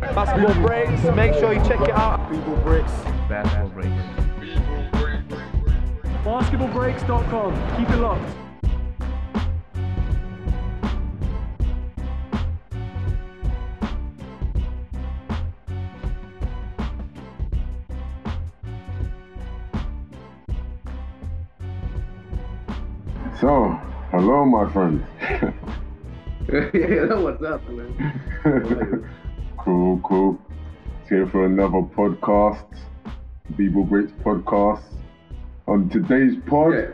Basketball breaks. Make sure you check it out. People bricks. Basketball breaks. Basketballbreaks.com. Keep it locked. So, hello, my friend. yeah, what's up, man? cool, cool. Here for another podcast, People Greats podcast. On today's pod, Yeah,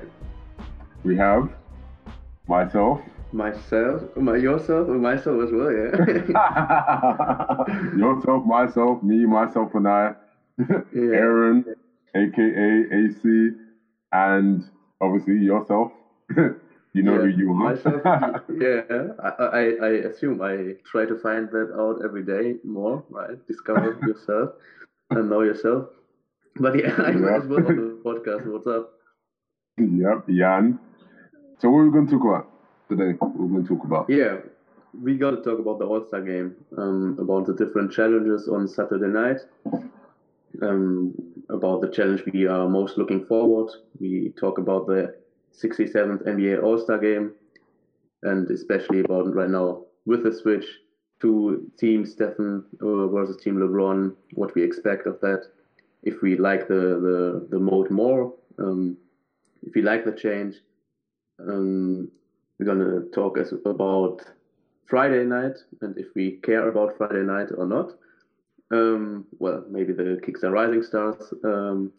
we have myself, myself, my yourself, and myself as well. Yeah. yourself, myself, me, myself, and I, Yeah. Aaron, aka AC, and obviously yourself. you know who you are. Myself, yeah. I, I, I assume I try to find that out every day more, right? Discover yourself and know yourself. But yeah, I'm Yeah. as well on the podcast. What's up? yep, Jan. So, what are we going to talk about today? We're going to talk about? Yeah, we got to talk about the All Star game, um, about the different challenges on Saturday night, um, about the challenge we are most looking forward. We talk about the 67th NBA All Star game, and especially about right now with the switch to Team Stephen uh, versus Team LeBron, what we expect of that, if we like the, the, the mode more, um, if we like the change. Um, we're gonna talk as about Friday night and if we care about Friday night or not. Um, well, maybe the Kicks are Rising Stars um,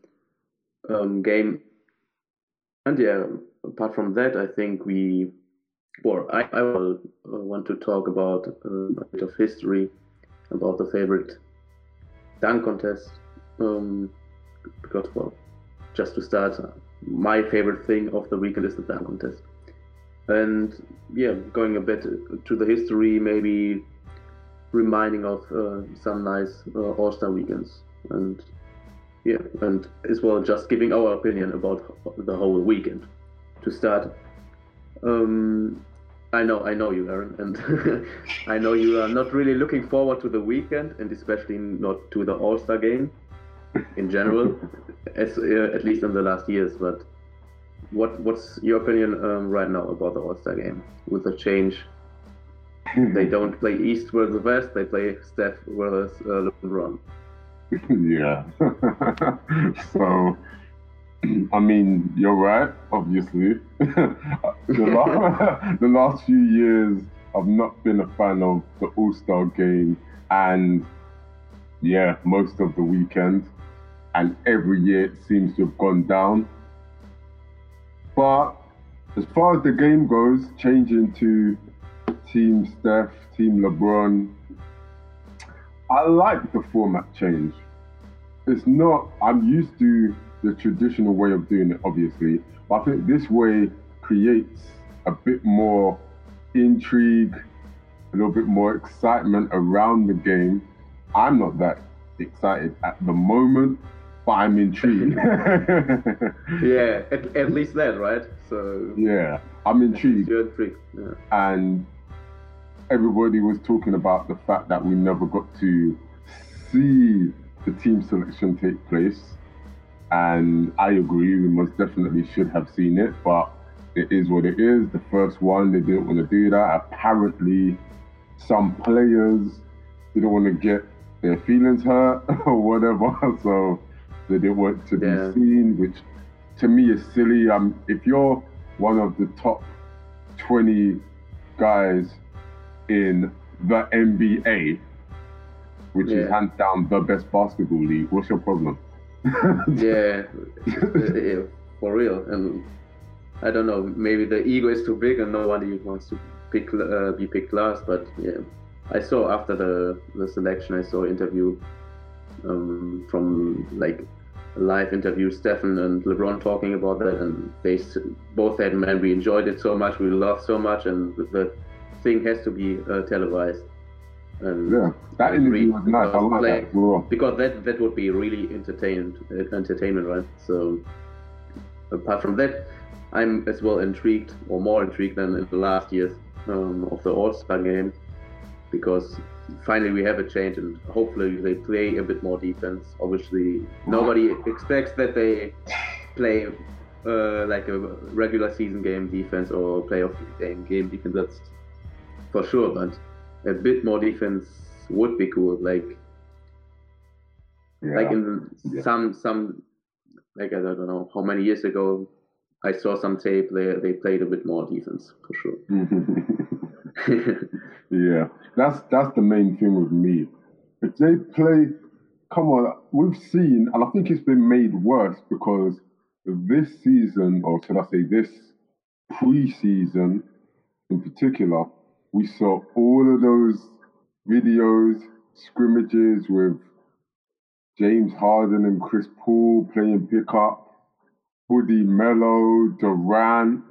um, game. And yeah, apart from that, I think we, or I, I will uh, want to talk about uh, a bit of history, about the favorite dunk contest. Um, because, well, just to start, my favorite thing of the weekend is the dunk contest and yeah, going a bit to the history, maybe reminding of uh, some nice uh, All Star weekends, and yeah, and as well just giving our opinion about the whole weekend. To start, um, I know, I know you, Aaron, and I know you are not really looking forward to the weekend, and especially not to the All Star game in general, as uh, at least in the last years, but what what's your opinion um, right now about the All Star game with the change? They don't play East versus West; they play Steph versus uh, LeBron. yeah. so, I mean, you're right, obviously. the, last, the last few years, I've not been a fan of the All Star game and, yeah, most of the weekend. And every year it seems to have gone down. But as far as the game goes, changing to Team Steph, Team LeBron, I like the format change. It's not, I'm used to the traditional way of doing it, obviously, but I think this way creates a bit more intrigue, a little bit more excitement around the game. I'm not that excited at the moment, but I'm intrigued. Yeah, at, at least that, right? So yeah, I'm intrigued. Yeah. and everybody was talking about the fact that we never got to see the team selection take place. And I agree, we most definitely should have seen it, but it is what it is. The first one, they didn't want to do that. Apparently, some players didn't want to get their feelings hurt or whatever, so they didn't want to Yeah. be seen, which to me is silly. Um, if you're one of the top 20 guys in the NBA, which is hands down the best basketball league, what's your problem? yeah, yeah, for real. And I don't know, maybe the ego is too big and no nobody wants to pick uh, be picked last. But yeah, I saw after the the selection, I saw interview um, from like live interview, Stephen and LeBron talking about that, and they both said, "Man, we enjoyed it so much, we loved so much, and the thing has to be uh, televised." And Yeah, that interview was nice. I because like that well. because that that would be really entertainment uh, entertainment right so apart from that i'm as well intrigued or more intrigued than in the last years um, of the all-star game because finally we have a change and hopefully they play a bit more defense. Obviously, nobody expects that they play uh, like a regular season game defense or playoff game game defense. That's for sure, but a bit more defense would be cool. Like Yeah. like in Yeah. some some like I don't know how many years ago I saw some tape they they played a bit more defense for sure. yeah, that's that's the main thing with me. If they play, come on, we've seen, and I think it's been made worse because this season, or should I say this pre-season in particular, we saw all of those videos, scrimmages with James Harden and Chris Paul playing pickup, Woody Melo, Durant,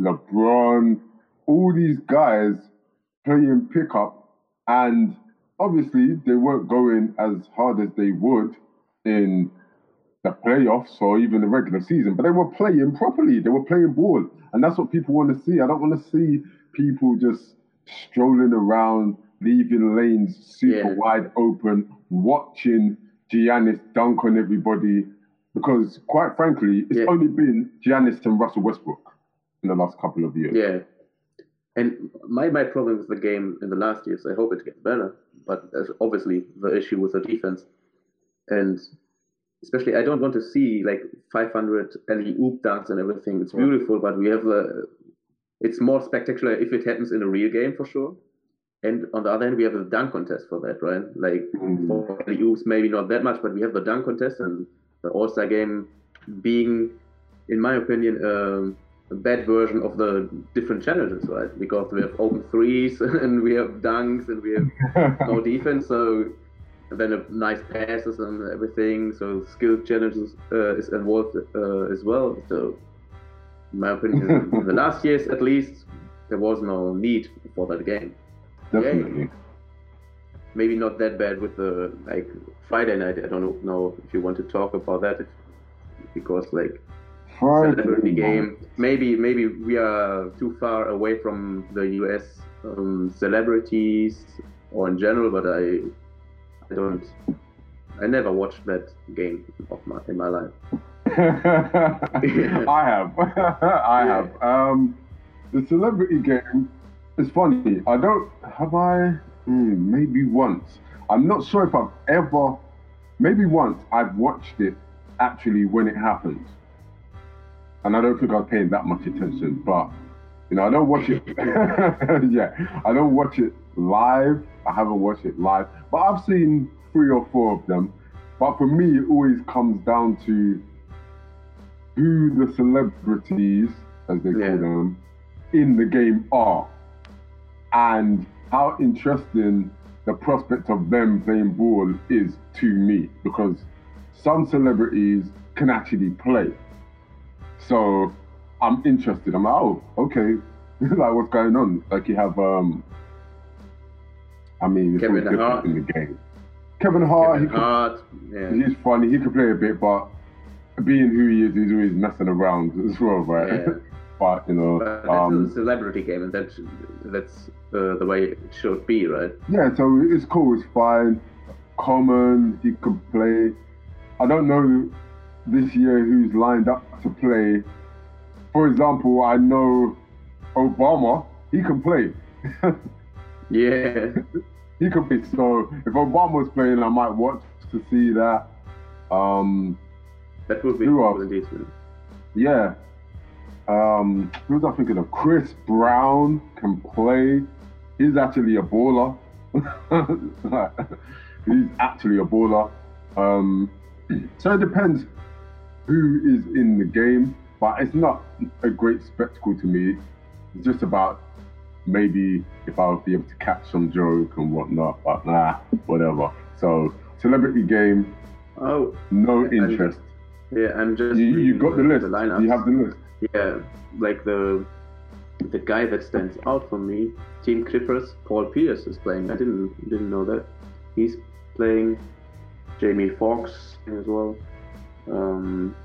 LeBron, all these guys playing pickup, and obviously they weren't going as hard as they would in the playoffs or even the regular season, but they were playing properly. They were playing ball, and that's what people want to see. I don't want to see people just strolling around, leaving lanes super Yeah. wide open, watching Giannis dunk on everybody. Because quite frankly, it's Yeah. only been Giannis and Russell Westbrook in the last couple of years. Yeah. And my, my problem with the game in the last years, I hope it gets better, but there's obviously the issue with the defense. And especially, I don't want to see like 500 alley oop dunks and everything. It's beautiful, but we have the. It's more spectacular if it happens in a real game for sure. And on the other hand, we have the dunk contest for that, right? Like Mm. for alley oops, maybe not that much, but we have the dunk contest and the All Star game being, in my opinion, um, a bad version of the different challenges, right? Because we have open threes and we have dunks and we have no defense, so and then a nice passes and everything. So skill challenges uh, is involved uh, as well. So, in my opinion, the last years at least, there was no need for that game. Definitely. Maybe not that bad with the like Friday night. I don't know if you want to talk about that, because like celebrity game. Maybe maybe we are too far away from the U.S. Um, celebrities or in general, but I I don't. I never watched that game of my in my life. I have. I Yeah. have. Um, the celebrity game is funny. I don't. Have I? Hmm, maybe once. I'm not sure if I've ever. Maybe once I've watched it actually when it happened, and I don't think I was paying that much attention. But you know, I don't watch it. yeah, I don't watch it live. I haven't watched it live, but I've seen three or four of them. But for me, it always comes down to who the celebrities, as they Yeah. call them, in the game are, and how interesting the prospect of them playing ball is to me. Because some celebrities can actually play, so I'm interested. I'm like, oh, okay, like what's going on? Like you have, um, I mean, Kevin Hart. in the game. Kevin Hart, Kevin he could Hart, yeah, He's funny. He could play a bit, but being who he is, he's always messing around as well, right? Yeah. but you know, but that's um, a celebrity game, and that's that's uh, the way it should be, right? yeah. So it's cool. It's fine. Common. He could play. I don't know this year who's lined up to play. For example, I know Obama. He can play. Yeah, he could be. So if Obama was playing, I might watch to see that. Um, that would be Who else? indeed. Yeah. Um, who was I thinking of? Chris Brown can play. He's actually a baller. He's actually a baller. Um, so it depends who is in the game, but it's not a great spectacle to me. It's just about maybe if I would be able to catch some joke and whatnot, but nah, whatever. So celebrity game, Oh, no interest. Yeah, I'm just. You, you got the list. lineups. you have the list. Yeah, like the the guy that stands out for me, Team Clippers, Paul Pierce is playing. I didn't didn't know that. He's playing. Jamie Foxx as well. Um,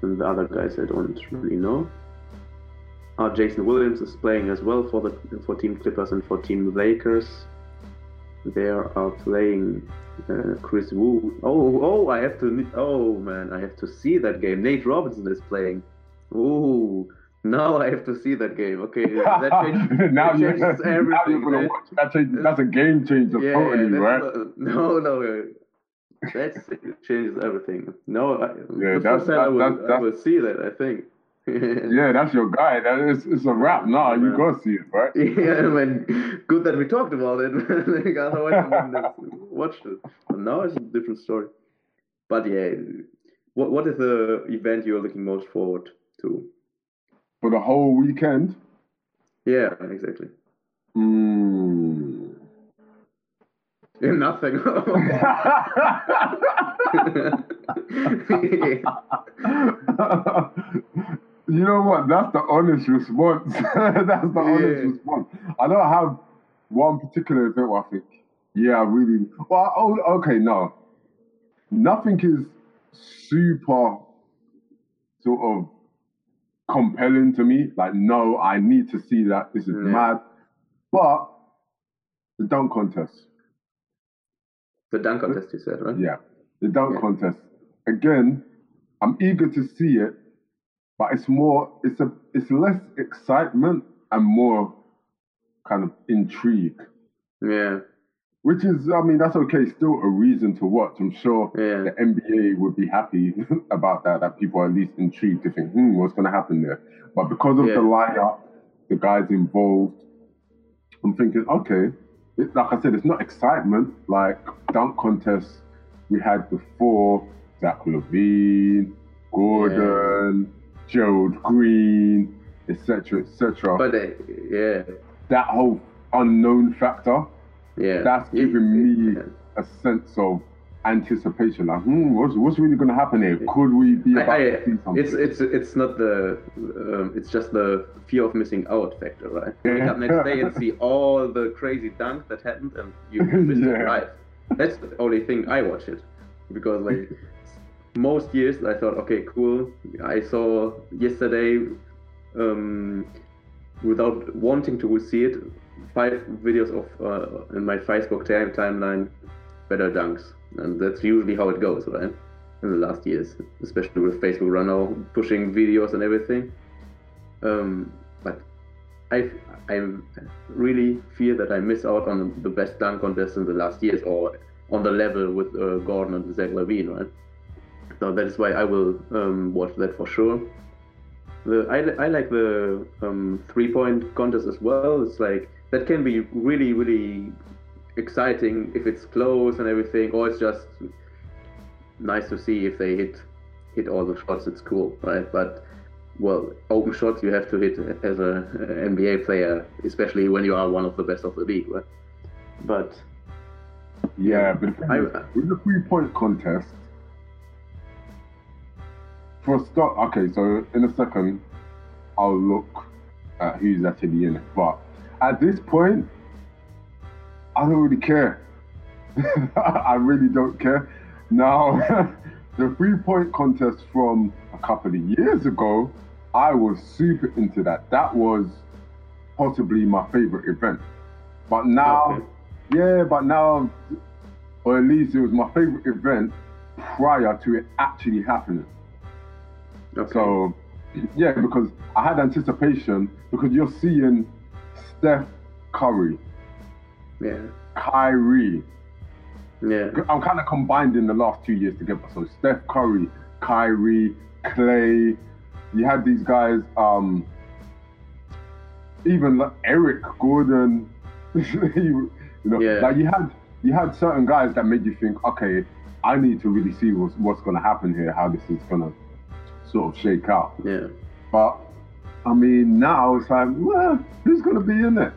and the other guys I don't really know. Uh, Jason Williams is playing as well for the for Team Clippers and for Team Lakers. They are playing uh, Kris Wu. Oh, oh, I have to. Oh man, I have to see that game. Nate Robinson is playing. Oh, now I have to see that game. Okay, that changes, now that changes now everything. you're gonna watch. That change, that's a game changer Yeah, totally, right? no, no, uh, that changes everything. No, I, Yeah, that's- time I will, I will see that. I think. Yeah, that's your guy. That is, it's a wrap. Nah, you go see it, right? Yeah, man. Good that we talked about it. like, otherwise, I wouldn't have watched it. But now it's a different story. But yeah, what what is the event you're looking most forward to? For the whole weekend. Yeah, exactly. Mm. Yeah, Nothing. You know what? That's the honest response. That's the honest response. I don't have one particular event where I think, yeah, I really. Well, oh, okay, no. Nothing is super sort of compelling to me. Like, no, I need to see that. This is Yeah. mad. But the dunk contest. the dunk contest, you said, right? Yeah, the dunk Yeah. contest. Again, I'm eager to see it, but it's more, it's a, it's less excitement and more kind of intrigue. Yeah, Which is, I mean, that's okay. Still a reason to watch. I'm sure Yeah. the NBA would be happy about that. That people are at least intrigued to think, hmm, what's going to happen there? But because of Yeah. the lineup, the guys involved, I'm thinking, okay, it, like I said, it's not excitement like dunk contests we had before. Zach LaVine, Gordon, Gerald Green, etc., etc. but yeah, That whole unknown factor yeah. that's giving me yeah. a sense of anticipation. Like, hmm, what's, what's really going to happen here? Could we be about I, to see something? it's it's it's not the um, it's just the fear of missing out factor, right? You wake up next day and see all the crazy dunks that happened, and you missed Yeah. it live. That's the only thing I watch it because like most years I thought, okay, cool. I saw yesterday um, without wanting to see it, five videos of uh, in my Facebook time timeline better dunks, and that's usually how it goes, right? In the last years, especially with Facebook right now pushing videos and everything. Um, but I I really fear that I miss out on the best dunk contest in the last years, or on the level with uh, Gordon and Zach LaVine, right? So that is why I will um, watch that for sure. The I, I like the um, three point contest as well. It's like that can be really really exciting if it's close and everything, or it's just nice to see if they hit hit all the shots. It's cool, right? But well, open shots you have to hit as a, NBA player, especially when you are one of the best of the league, right? But yeah, but I- with the three point contest, for a start, okay, so in a second, I'll look at who's actually in it. But at this point, I don't really care. I really don't care. Now, the three point contest from a couple of years ago, I was super into that. That was possibly my favorite event. But now, Okay. yeah, but now, or at least it was my favorite event prior to it actually happening. Okay. So, yeah, because I had anticipation because you're seeing Steph Curry, yeah, Kyrie. yeah, I'm kind of combined in the last two years together. So Steph Curry, Kyrie, Klay. You had these guys, um, even like Eric Gordon. you, you know, Yeah. like you had you had certain guys that made you think, okay, I need to really see what's what's going to happen here, how this is going to sort of shake out. yeah. But I mean, now it's like, well, who's going to be in it?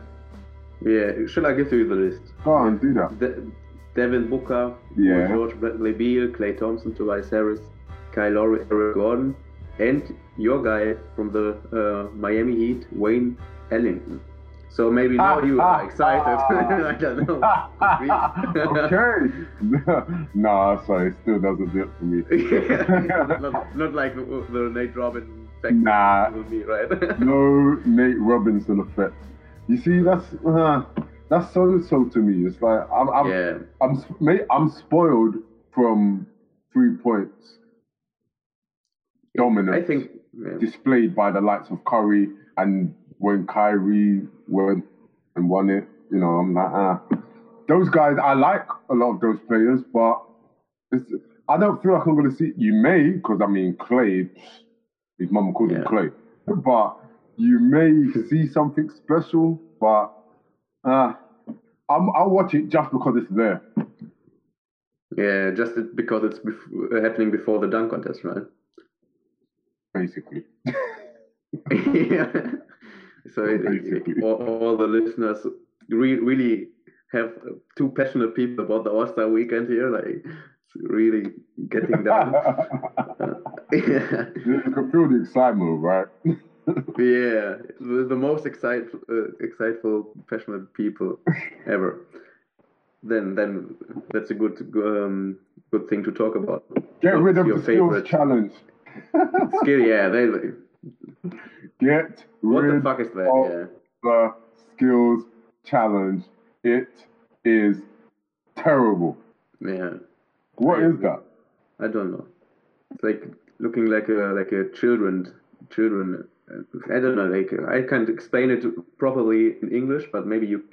Yeah, Should I give you the list? Go on, do that. De- Devin Booker, Yeah. George Bradley Beal, Klay Thompson, Tobias Harris, Kyle Lowry, Eric Gordon, and your guy from the uh, Miami Heat, Wayne Ellington. So maybe now ah, you are ah, excited. Ah. I don't know. okay. nah, sorry, it still doesn't do it for me. not, not like the, the Nate Robinson factor Nah. be, right? no Nate Robinson effect. You see, that's uh, that's so so to me. It's like I'm I'm yeah, I'm mate, I'm spoiled from three points dominance I think. Yeah. displayed by the likes of Curry and when Kyrie went and won it. You know, I'm like, ah, those guys. I like a lot of those players, but it's, I don't feel like I'm going to see. You may, because I mean, Klay, his mum called him Klay, but you may see something special. But uh, I'm, I'll watch it just because it's there. Yeah, just because it's bef- happening before the dunk contest, right? Basically, yeah. So it, it- all, all the listeners re- really have two passionate people about the All Star weekend here, like really getting down. Uh, yeah, you can feel the excitement, right? yeah, the, the most excite, uh, exciteful, passionate people ever. Then, then that's a good, um, good thing to talk about. Get What's rid of your the skills favorite challenge. skill? Yeah, they. Get What rid the fuck is that? of Yeah. the skills challenge. It is terrible. Yeah, What I is that? I don't know. It's like looking like a like a children children. uh, I don't know. Like I can't explain it properly in English, but maybe you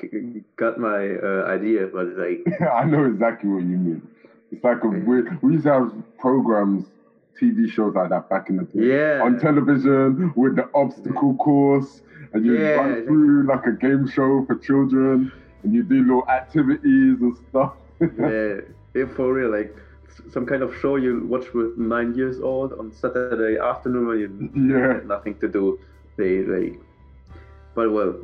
got my uh, idea. But like I know exactly what you mean. It's like a weird. We used to have programs, TV shows like that back in the day. Yeah. On television with the obstacle course, and you Yeah, run through like a game show for children, and you do little activities and stuff. yeah, yeah, for real, like some kind of show you watch with nine years old on Saturday afternoon when you Yeah. had nothing to do. They they, but well,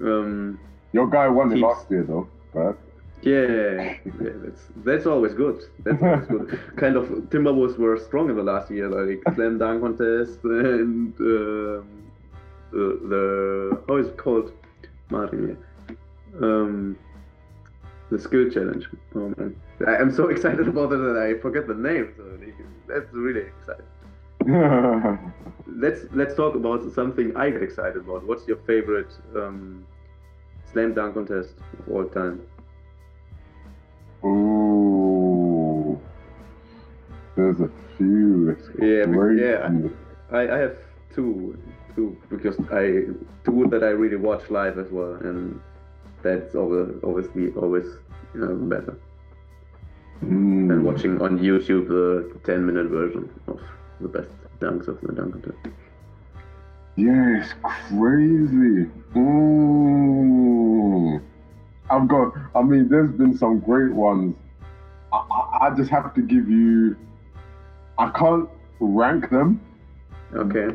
um, Your guy won it last year though, right? Yeah, yeah, that's that's always good. That's always good. kind of Timberwolves were strong in the last year, like slam dunk contest and um, the, the how is it called, Martin? Um, the skill challenge. Oh man, I, I'm so excited about it that I forget the name. So that's really exciting. Let's let's talk about something I get excited about. What's your favorite um, slam dunk contest of all time? There's a few. Yeah, yeah. I, I have two, two because I two that I really watch live as well, and that's always obviously always you know, better Mm. than watching on YouTube the ten minute version of the best dunks of the dunk contest. Yeah, it's crazy. Mm. I've got, I mean, there's been some great ones. I, I, I just have to give you, I can't rank them Okay,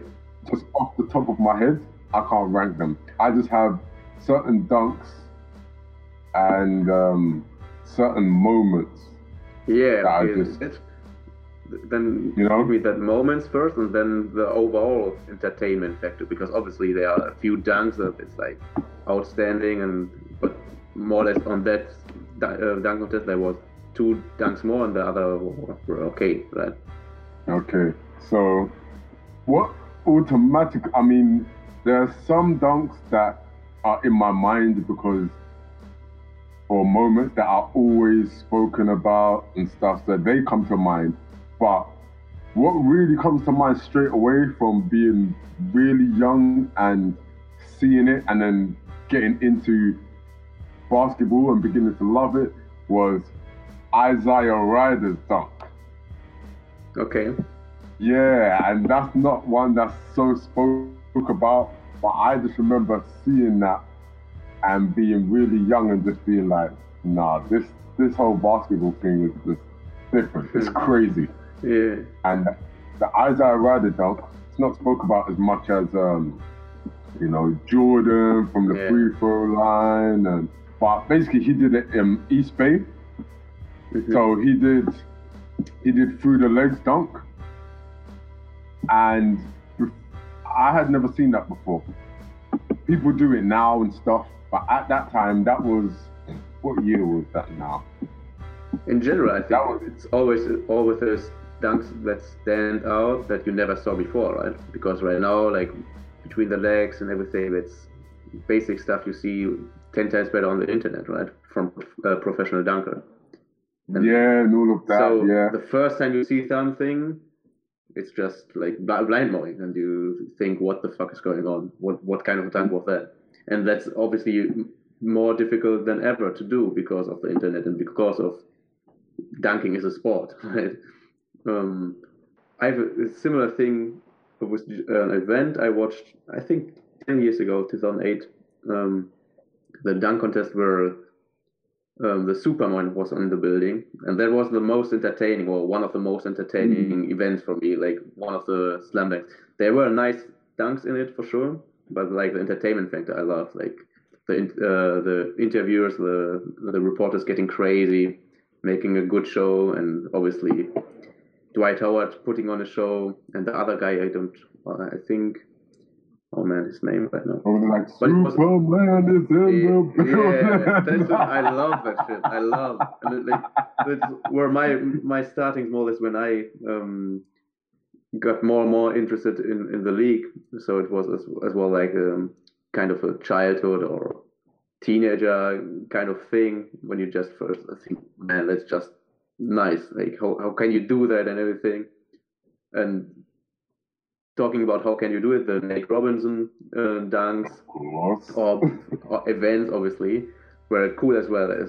just off the top of my head. I can't rank them. I just have certain dunks and um, certain moments. yeah, I okay, just- that's- then You know? give me that moments first, and then the overall entertainment factor because obviously there are a few dunks that it's like outstanding, and but more or less on that uh, dunk contest there was two dunks more, and the other were okay, right? Okay, so what automatic? I mean, there are some dunks that are in my mind because, or moments that are always spoken about and stuff, so they come to mind. But what really comes to mind straight away from being really young and seeing it and then getting into basketball and beginning to love it was Isaiah Rider's dunk. Okay, Yeah, and that's not one that's so spoke about, but I just remember seeing that and being really young and just being like, nah, this this whole basketball thing is just different. It's crazy. yeah, And the Isaiah Rider dunk, it's not spoke about as much as um, you know, Jordan from the Yeah. free throw line and but basically he did it in East Bay. Mhm. So he did he did through the legs dunk, and I had never seen that before. People do it now and stuff, but at that time, that was what year was that now? in general, I think was- it's always always there's dunks that stand out that you never saw before, right? Because right now, like between the legs and everything, it's basic stuff you see ten times better on the internet, right? From a professional dunker. And yeah, and all of that. so yeah, the first time you see something, it's just like blind mowing, and you think, "What the fuck is going on? What what kind of a dunk was that?" And that's obviously more difficult than ever to do because of the internet and because of dunking is a sport, right? Um, I have a, similar thing with an event I watched. I think ten years ago, 2008. Um, the dunk contest where um, the Superman was in the building, and that was the most entertaining, or one of the most entertaining events for me. Like one of the slam dunks. There were nice dunks in it for sure, but like the entertainment factor, I love. Like the in- uh, the interviewers, the the reporters getting crazy, making a good show, and obviously Dwight Howard putting on a show, and the other guy I don't, I think. Oh man, his name right now. I like, But it was- Superman is in the building. Yeah, that's what, I love that shit. I love, and it, like that's where my my starting more or less when I um got more and more interested in in the league. So it was as, as well like um kind of a childhood or teenager kind of thing when you just first I think man that's just nice like how how can you do that and everything and talking about how can you do it the Nate Robinson uh, dunks or, or events obviously were cool as well as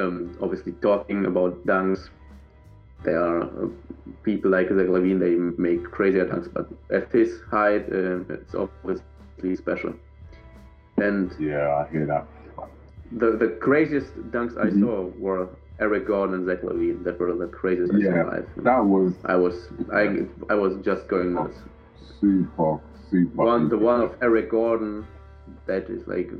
um, obviously talking about dunks there are uh, people like Zach LaVine they make crazier dunks but at his height um, it's obviously special and Yeah, I hear that. the the craziest dunks I Mhm. saw were Eric Gordon and Zach LaVine that were the craziest Yeah, live That was I was I I was just going nuts super, super. one the one of Eric Gordon that is like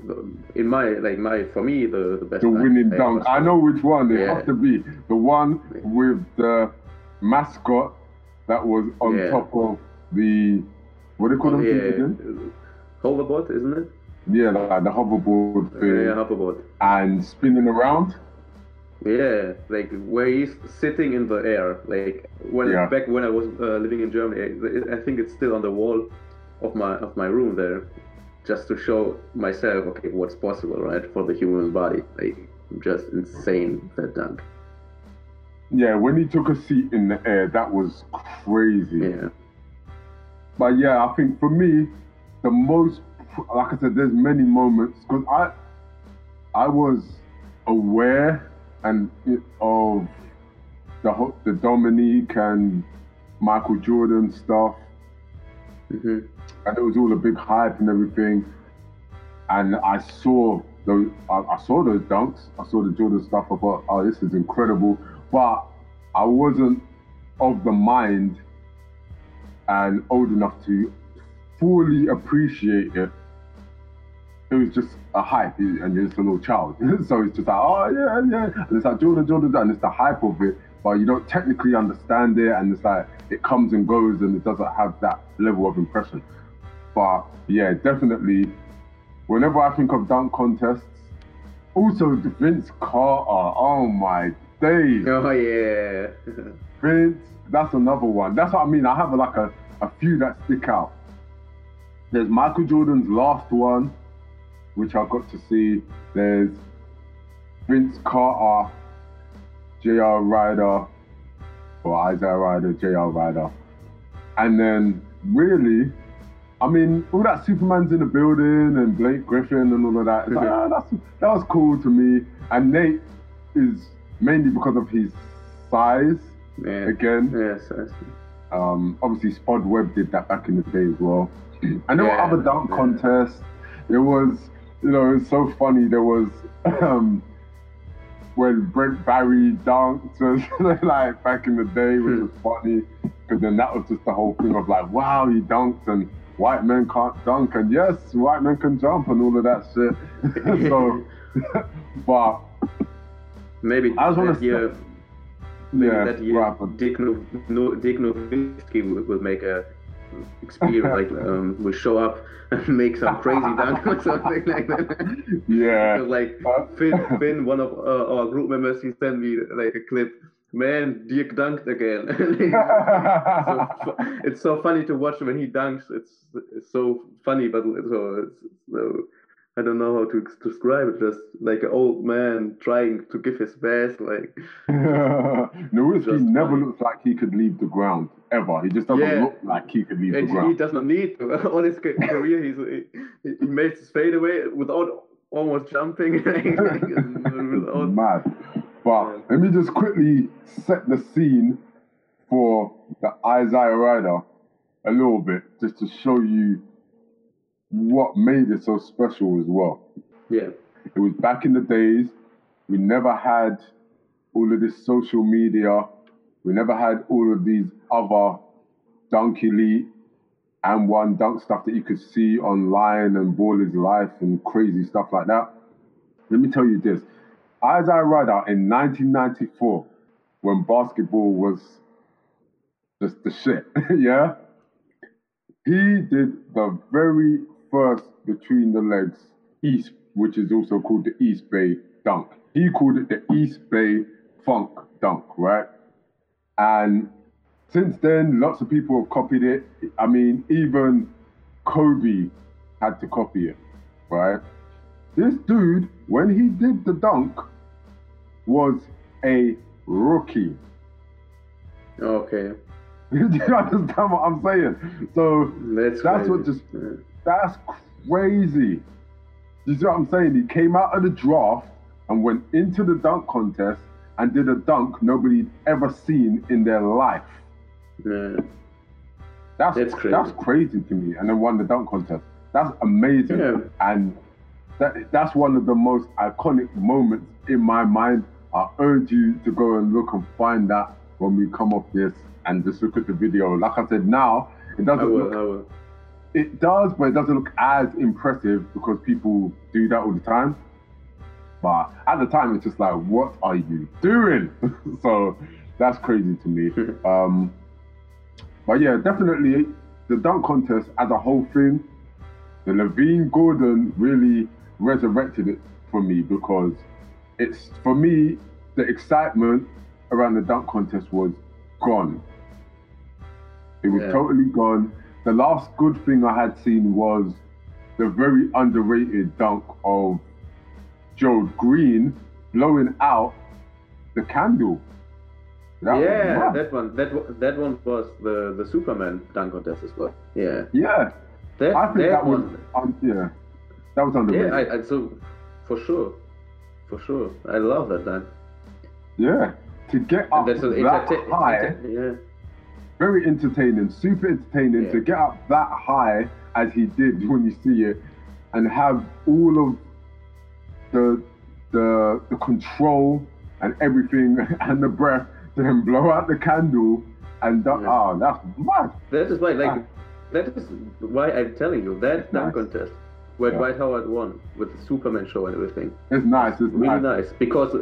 in my like my for me the the best the winning dunk. I know which one it Yeah. has to be. The one with the mascot that was on Yeah. top of the what do you call Oh, them yeah again? hoverboard isn't it Yeah, like the hoverboard thing yeah hoverboard and spinning around. Yeah like where he's sitting in the air like when Yeah. back when I was uh, living in Germany I, I think it's still on the wall of my of my room there just to show myself okay what's possible right for the human body like just insane that dunk Yeah, when he took a seat in the air, that was crazy. yeah But yeah, I think for me, the most, like I said, there's many moments because I, I was aware and of the the Dominique and Michael Jordan stuff, hmm and it was all a big hype and everything. And I saw those, I, I saw those dunks, I saw the Jordan stuff. I thought, oh, this is incredible. But I wasn't of the mind and old enough to fully appreciate it. It was just a hype, and you're just a little child. so it's just like, oh yeah, yeah. And it's like Jordan, Jordan, and it's the hype of it, but you don't technically understand it, and it's like it comes and goes, and it doesn't have that level of impression. But yeah, definitely. Whenever I think of dunk contests, also Vince Carter. Oh my days. oh yeah Vince, that's another one. That's what I mean. I have like a, a few that stick out. There's Michael Jordan's last one, which I got to see. There's Vince Carter, JR Rider, or Isaiah Rider, JR Rider. And then really, I mean, all that Superman's in the building and Blake Griffin and all of that. Like, ah, that was cool to me. And Nate is mainly because of his size yeah again. yes. Um, obviously, Spud Webb did that back in the day as well. And there were other dunk yeah. contests. There was, you know, it was so funny. There was um, when Brent Barry dunked, like back in the day, which was funny. Because then that was just the whole thing of like, wow, he dunked and white men can't dunk. And yes, white men can jump and all of that shit. so, but maybe I just wanna that year maybe yeah, that year? Dirk, no, no, Dirk Nowitzki will make a experience like um, will show up and make some crazy dunk or something like that. Yeah. Like Finn, Finn, one of uh, our group members, he sent me like a clip. Man, Dirk dunked again. so, it's so funny to watch when he dunks. It's, it's so funny, but so, it's, so I don't know how to describe it. Just like an old man trying to give his best. Like Nowitzki never looks like he could leave the ground ever. He just doesn't Yeah. look like he could leave and the ground. he does not need to. All his ca- career, he's he, he makes his fade away without almost jumping. without, Mad. But Yeah. let me just quickly set the scene for the Isaiah Rider a little bit, just to show you what made it so special as well. yeah, It was back in the days. We never had all of this social media. We never had all of these other Dunk Elite and one dunk stuff that you could see online and Ballislife and crazy stuff like that. Let me tell you this. Isaiah Rider in 1994, when basketball was just the shit, yeah? He did the very first between the legs East, which is also called the East Bay dunk. He called it the East Bay Funk dunk, right? And since then, lots of people have copied it. I mean, even Kobe had to copy it, right? This dude, when he did the dunk, was a rookie. okay, Do you understand what I'm saying? So that's That's what just-. That's crazy. You see what I'm saying? He came out of the draft and went into the dunk contest and did a dunk nobody'd ever seen in their life. Yeah. That's That's crazy. that's crazy to me. And then won the dunk contest. That's amazing. Yeah. And that, that's one of the most iconic moments in my mind. I urge you to go and look and find that when we come off this and just look at the video. Like I said, now it doesn't will. look. It does, but it doesn't look as impressive because people do that all the time. But at the time, it's just like, what are you doing? so that's crazy to me. um, but yeah, definitely the dunk contest as a whole thing, the LaVine Gordon really resurrected it for me because it's for me the excitement around the dunk contest was gone. It was Yeah. totally gone. The last good thing I had seen was the very underrated dunk of Joe Green blowing out the candle. That yeah, that one. That that one was the the Superman dunk contest as well. Yeah, yeah. that I think that, that was one. um, yeah, that was underrated. Yeah, I, I so for sure, for sure. I love that dunk. Yeah, to get up And that's that high, enter- yeah. Very entertaining, super entertaining. Yeah. To get up that high as he did when you see it, and have all of the the the control and everything and the breath to then blow out the candle and that, Yeah. ah, that's mad. That is why, like, Ah. that is why I'm telling you that Nice. contest where Yeah. Dwight Howard won with the Superman show and everything. It's nice. It's Really nice. nice because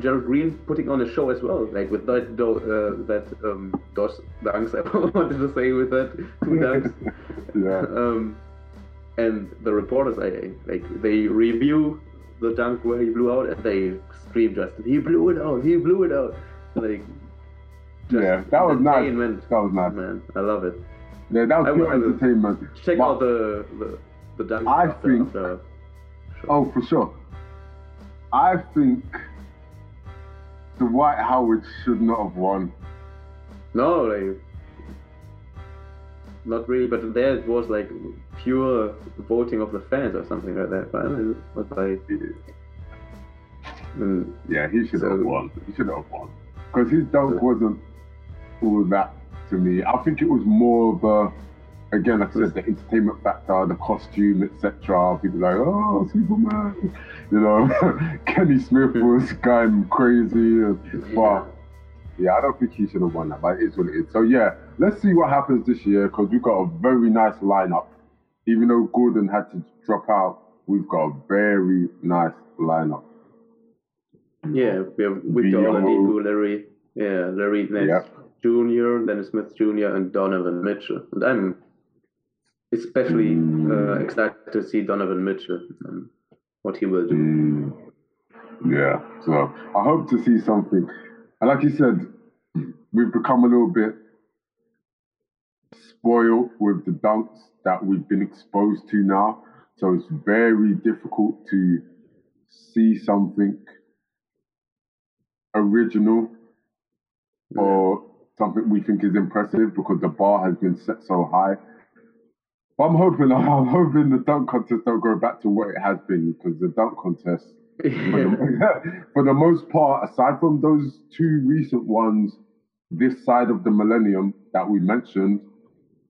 Gerald Green putting on a show as well, like with that do, uh, that um, those dunks. I wanted to say with that two dunks. yeah. um, and the reporters, I like they review the dunk where he blew out, and they scream just, "He blew it out! He blew it out!" Like, just Yeah, that was entertainment. That was nice. Man, I love it. Yeah, that was I pure entertainment. Check out the the the dunk. I after, think- after show. Oh, for sure. I think Dwight Howard should not have won. No, like not really, but there it was like pure voting of the fans or something like that. But it was like, mm, Yeah, he should So- have won. He should have won. Because his dunk wasn't all that to me. I think it was more of a, again, like I said, the entertainment factor, the costume, etc. People like, oh, Superman. You know, Kenny Smith was going crazy. But yeah, I don't think he should have won that, but it is what it is. So yeah, let's see what happens this year because we've got a very nice lineup. Even though Gordon had to drop out, we've got a very nice lineup. yeah, we have with the Oladipo, Larry, yeah, Larry Nance Yep. Jr., Dennis Smith Jr., and Donovan Mitchell. And I'm especially uh, excited to see Donovan Mitchell and what he will do. Mm, yeah, so I hope to see something. And like you said, we've become a little bit spoiled with the dunks that we've been exposed to now. So it's very difficult to see something original or something we think is impressive because the bar has been set so high. I'm hoping I'm hoping the dunk contest don't go back to what it has been because the dunk contest for the, for the most part, aside from those two recent ones this side of the millennium that we mentioned,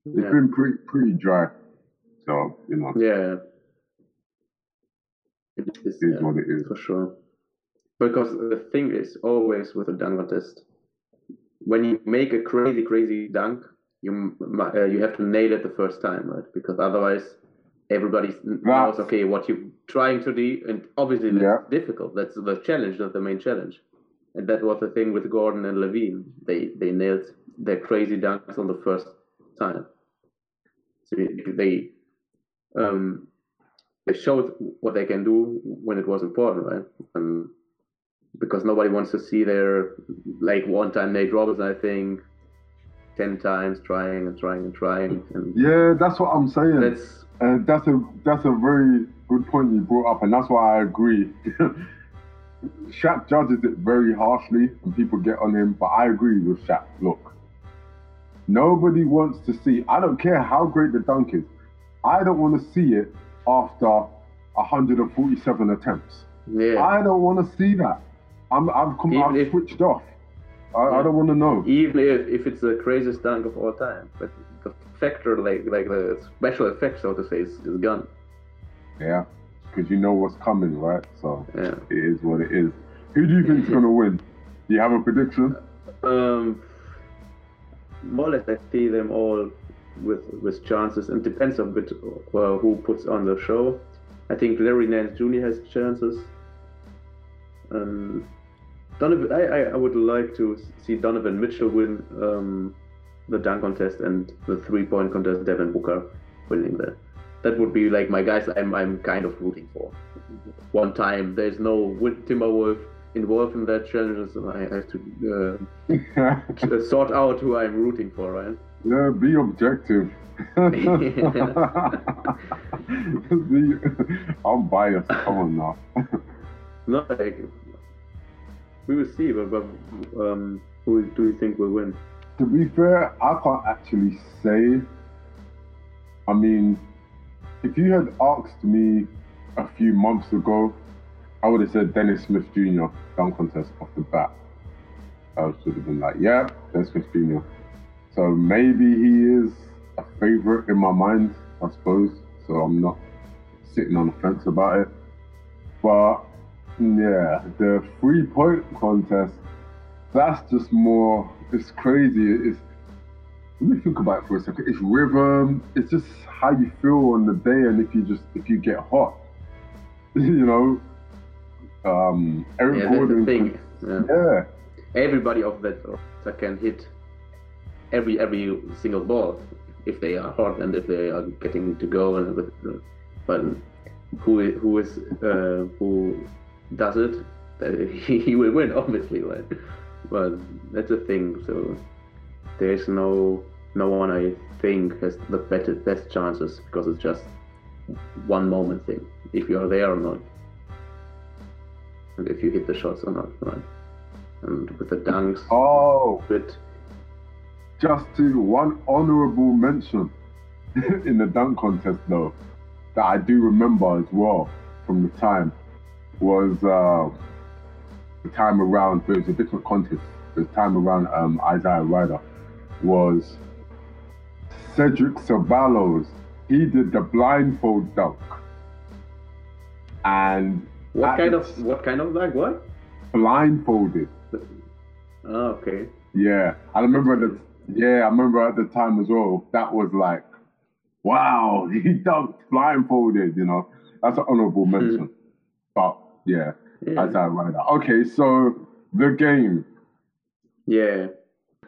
it's Yeah. been pretty pretty dry. So, you know, Yeah. It is, it is yeah, what it is. for sure. Because the thing is always with a dunk contest, when you make a crazy, crazy dunk, you uh, you have to nail it the first time, right? Because otherwise, everybody knows okay what you're trying to do, and obviously that's Yeah. difficult. That's the challenge. That's the main challenge. And that was the thing with Gordon and LaVine. They they nailed their crazy dunks on the first time. So they um, they showed what they can do when it was important, right? Um, because nobody wants to see their like one time Nate Robinson, I think, ten times trying and trying and trying, and Yeah, that's what I'm saying. that's Uh, that's a that's a very good point you brought up, and that's why I agree. Shaq judges it very harshly, and people get on him. But I agree with Shaq. Look, nobody wants to see. I don't care how great the dunk is. I don't want to see it after 147 attempts. yeah. I don't want to see that. I'm I've come Even I've switched off. I, I don't want to know. Even if, if it's the craziest dunk of all time, but the factor, like like the special effect, so to say, is, is gone. Yeah, because you know what's coming, right? So Yeah. it is what it is. Who do you think's gonna win? Do you have a prediction? Um, more or less, I see them all with with chances, and depends a bit uh, who puts on the show. I think Larry Nance Jr. has chances. Um, Donovan, I, I, would like to see Donovan Mitchell win um, the dunk contest and the three point contest. Devin Booker winning that. That would be like my guys. I'm I'm kind of rooting for. One time, there's no Timberwolf involved in that challenge, so I have to uh, sort out who I'm rooting for, right? Yeah, be objective. I'm biased. Come on now. No, like, we will see, but, but um, who do you think will win? to be fair, I can't actually say. I mean, if you had asked me a few months ago, I would have said Dennis Smith Jr. dunk contest off the bat. I should have been like, yeah, Dennis Smith Jr. So maybe he is a favorite in my mind, I suppose. So I'm not sitting on the fence about it. But yeah, the three point contest, that's just more, it's crazy. It's, let me think about it for a second. It's rhythm, it's just how you feel on the day and if you just, if you get hot. you know, um, Eric Yeah, Gordon. thing. Yeah. Yeah. Everybody of that can hit every every single ball if they are hot and if they are getting to go and with, but who who is uh, who does it? uh, He, will win, obviously, right? But that's the thing. So there's no no one I think has the better best chances because it's just one moment thing. If you are there or not, and if you hit the shots or not, right? And with the dunks, Oh, bit just to one honorable mention in the dunk contest though that I do remember as well from the time was uh, the time around there was a different contest. The time around um, Isaiah Rider was Cedric Ceballos. He did the blindfold dunk, and what kind of what kind of like What? blindfolded. Oh, okay. Yeah, I remember the yeah, I remember at the time as well. That was like, wow, he dunked blindfolded. You know, that's an honorable mention. But yeah, Yeah. as I that. Okay, so the game. Yeah.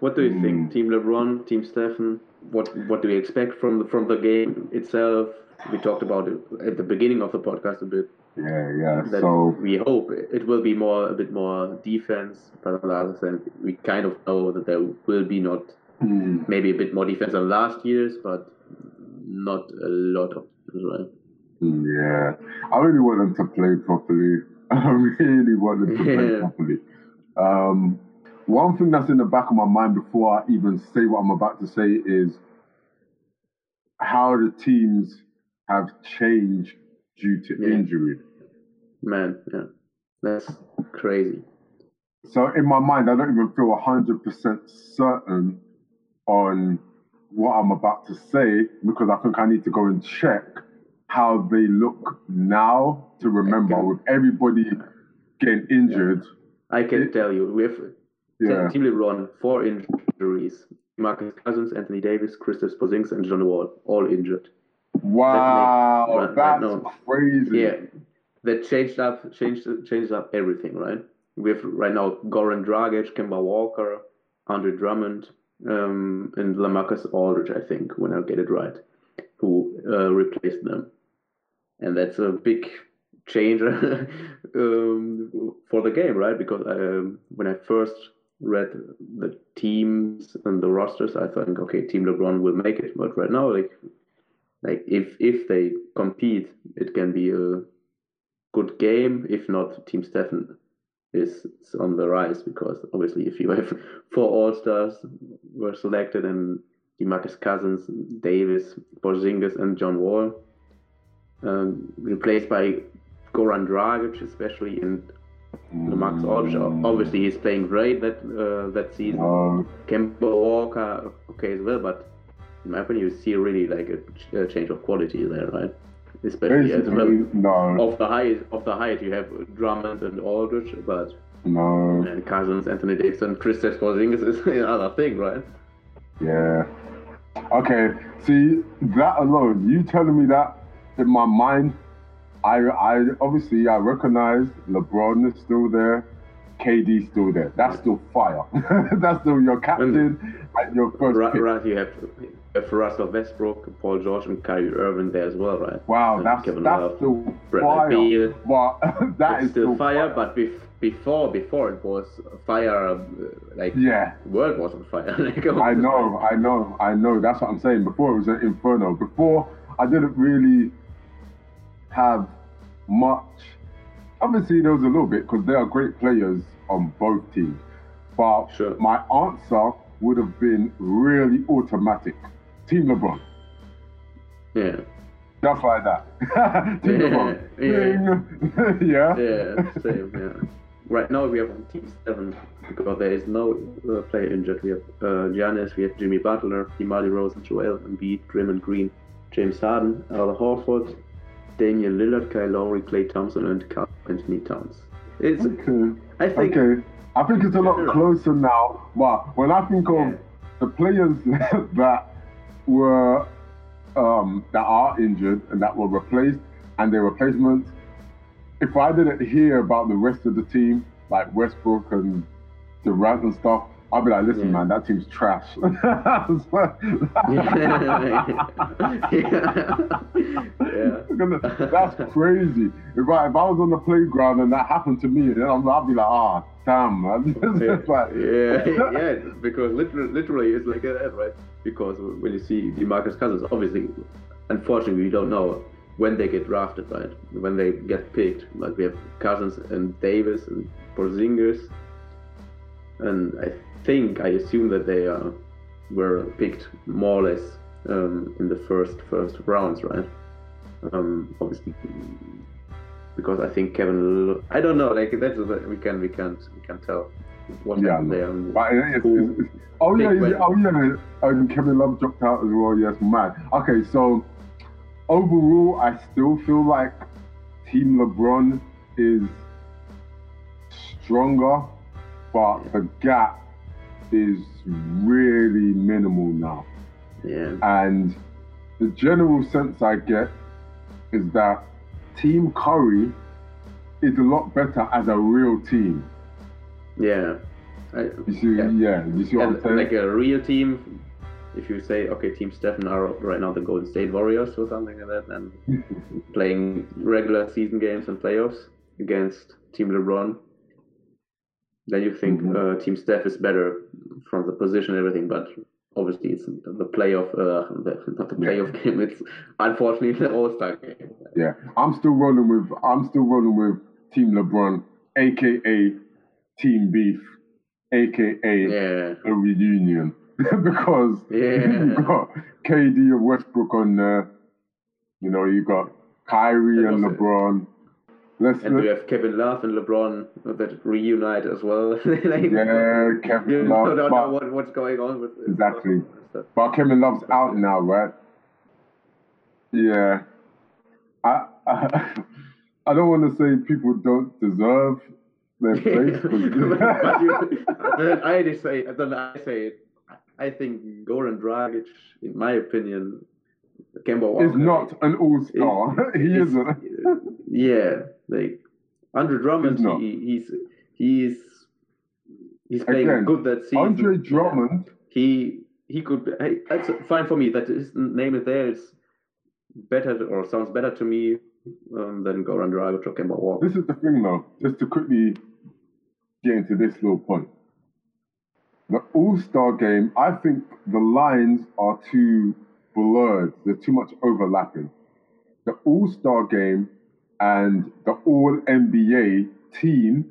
What do you think, Mm. Team LeBron, Team Stefan? What What do you expect from the from the game itself? We talked about it at the beginning of the podcast a bit. Yeah, yeah. That So we hope it will be more a bit more defense, but on the other hand, we kind of know that there will be not mm, maybe a bit more defense than last year's, but not a lot of right. Yeah, I really want them to play properly. I really want them to play Yeah. properly. Um, one thing that's in the back of my mind before I even say what I'm about to say is how the teams have changed due to Yeah. injury. Man, yeah, that's crazy. So in my mind, I don't even feel hundred percent certain on what I'm about to say because I think I need to go and check how they look now to remember with everybody getting injured. I can It- tell you, we have Yeah. Team LeBron four injuries: Marcus Cousins, Anthony Davis, Kristaps Porzingis, and John Wall, all injured. Wow, Right- right that's crazy. Yeah, that changed up, changed, changed up everything, right? We have right now Goran Dragic, Kemba Walker, Andre Drummond, um, and Lamarcus Aldridge, I think, when I get it right, who uh, replaced them, and that's a big change um, for the game, right? Because um, when I first read the teams and the rosters, I thought, okay, Team LeBron will make it, but right now, like, like if if they compete, it can be a good game. If not, Team is, is on the rise because obviously, if you have four All Stars were selected and Demarcus Cousins, Davis, Porzingis, and John Wall, um, replaced by Goran Dragic, especially and Max Aldridge. Obviously, he's playing great that uh, that season. Uh, Kemba Walker, okay as well, but in my opinion, you see really like a, ch- a change of quality there, right? Especially as well. no, Of the height, of the height, you have Drummond and Aldridge, but no, and Cousins, Anthony Davis, and Kristaps Porzingis is another thing, right? yeah. Okay, see that alone, you telling me that in my mind, I, I obviously I recognize LeBron is still there, KD still there. That's still fire. That's still your captain and your first Right, right you have, Russell Westbrook, Paul George, and Kyrie Irving there as well, right? Wow, And that's Kevin that's Love, still fire. Beal. But that It's is still fire, but bef- before before it was fire, uh, like yeah. the world was on fire. like, I know, I know, I know. That's what I'm saying. Before it was an inferno. Before I didn't really have much. Obviously, there was a little bit because there are great players on both teams. But Sure. my answer would have been really automatic. Team LeBron. Yeah, Just like that. Team LeBron. yeah. yeah, same. Yeah. Right now we have on team seven because there is no uh, player injured. We have uh, Giannis, we have Jimmy Butler, DeMar DeRozan, Joel and Embiid, Draymond Green, James Harden, Al Horford, Damian Lillard, Kyle Lowry, Klay Thompson, and Carl Anthony Towns. It's Okay. I think Okay. I think it's a lot closer now. But when I think of Yeah. the players that were um, that are injured and that were replaced and their replacements, if I didn't hear about the rest of the team, like Westbrook and Durant and stuff, I'd be like, listen, Yeah. man, that team's trash. yeah. That's crazy. If I, if I was on the playground and that happened to me, then I'm, I'd be like, ah, damn, man. It's like, yeah, yeah, because literally, literally it's like that, right? Because when you see DeMarcus Cousins, obviously, unfortunately, we don't know when they get drafted, right? When they get picked. Like we have Cousins and Davis and Porzingis, and I think I assume that they uh, were picked more or less um, in the first first rounds, right? Um, obviously, because I think Kevin. I don't know. Like that's we can we can't we can't tell what Yeah, happened there. and it's, it's, it's, oh yeah, picked is when. it- oh yeah, and Kevin Love dropped out as well. Yes, man. Okay, so overall, I still feel like Team LeBron is stronger, but the gap is really minimal now. Yeah, And the general sense I get is that Team Curry is a lot better as a real team. yeah. I, You see, Yeah. yeah, you see what and I'm saying? like a real team. If you say, okay, Team Stephen are right now the Golden State Warriors or something like that, and playing regular season games and playoffs against Team LeBron, then you think Mhm. uh, Team Steph is better from the position and everything. But obviously it's the playoff, uh, the, not the playoff game. It's unfortunately the All Star game. Yeah, I'm still rolling with I'm still rolling with Team LeBron, aka Team Beef, aka Yeah, a reunion, because Yeah. you got KD and Westbrook on there. You know, you got Kyrie and LeBron. it. Let's and we have Kevin Love and LeBron that reunite as well. like, yeah, Kevin you Love. don't know what, what's going on with Exactly. But Kevin Love's out now, right? Yeah. I I, I don't want to say people don't deserve their place, but you, then I just say, then I say, I think Goran Dragic, in my opinion, Kemba Walker is not an all-star. he is- isn't. Yeah, like Andre Drummond, He's he, he's he's he's playing Again, good that season. Andre. Drummond, He he could. Be, hey, that's fine for me. That his name is there. It's better or sounds better to me um, than Goran Dragic or Kemba Walker. this is the thing though, just to quickly get into this little point. The all-star game, I think the lines are too blurred. There's too much overlapping. The all-star game and the all NBA team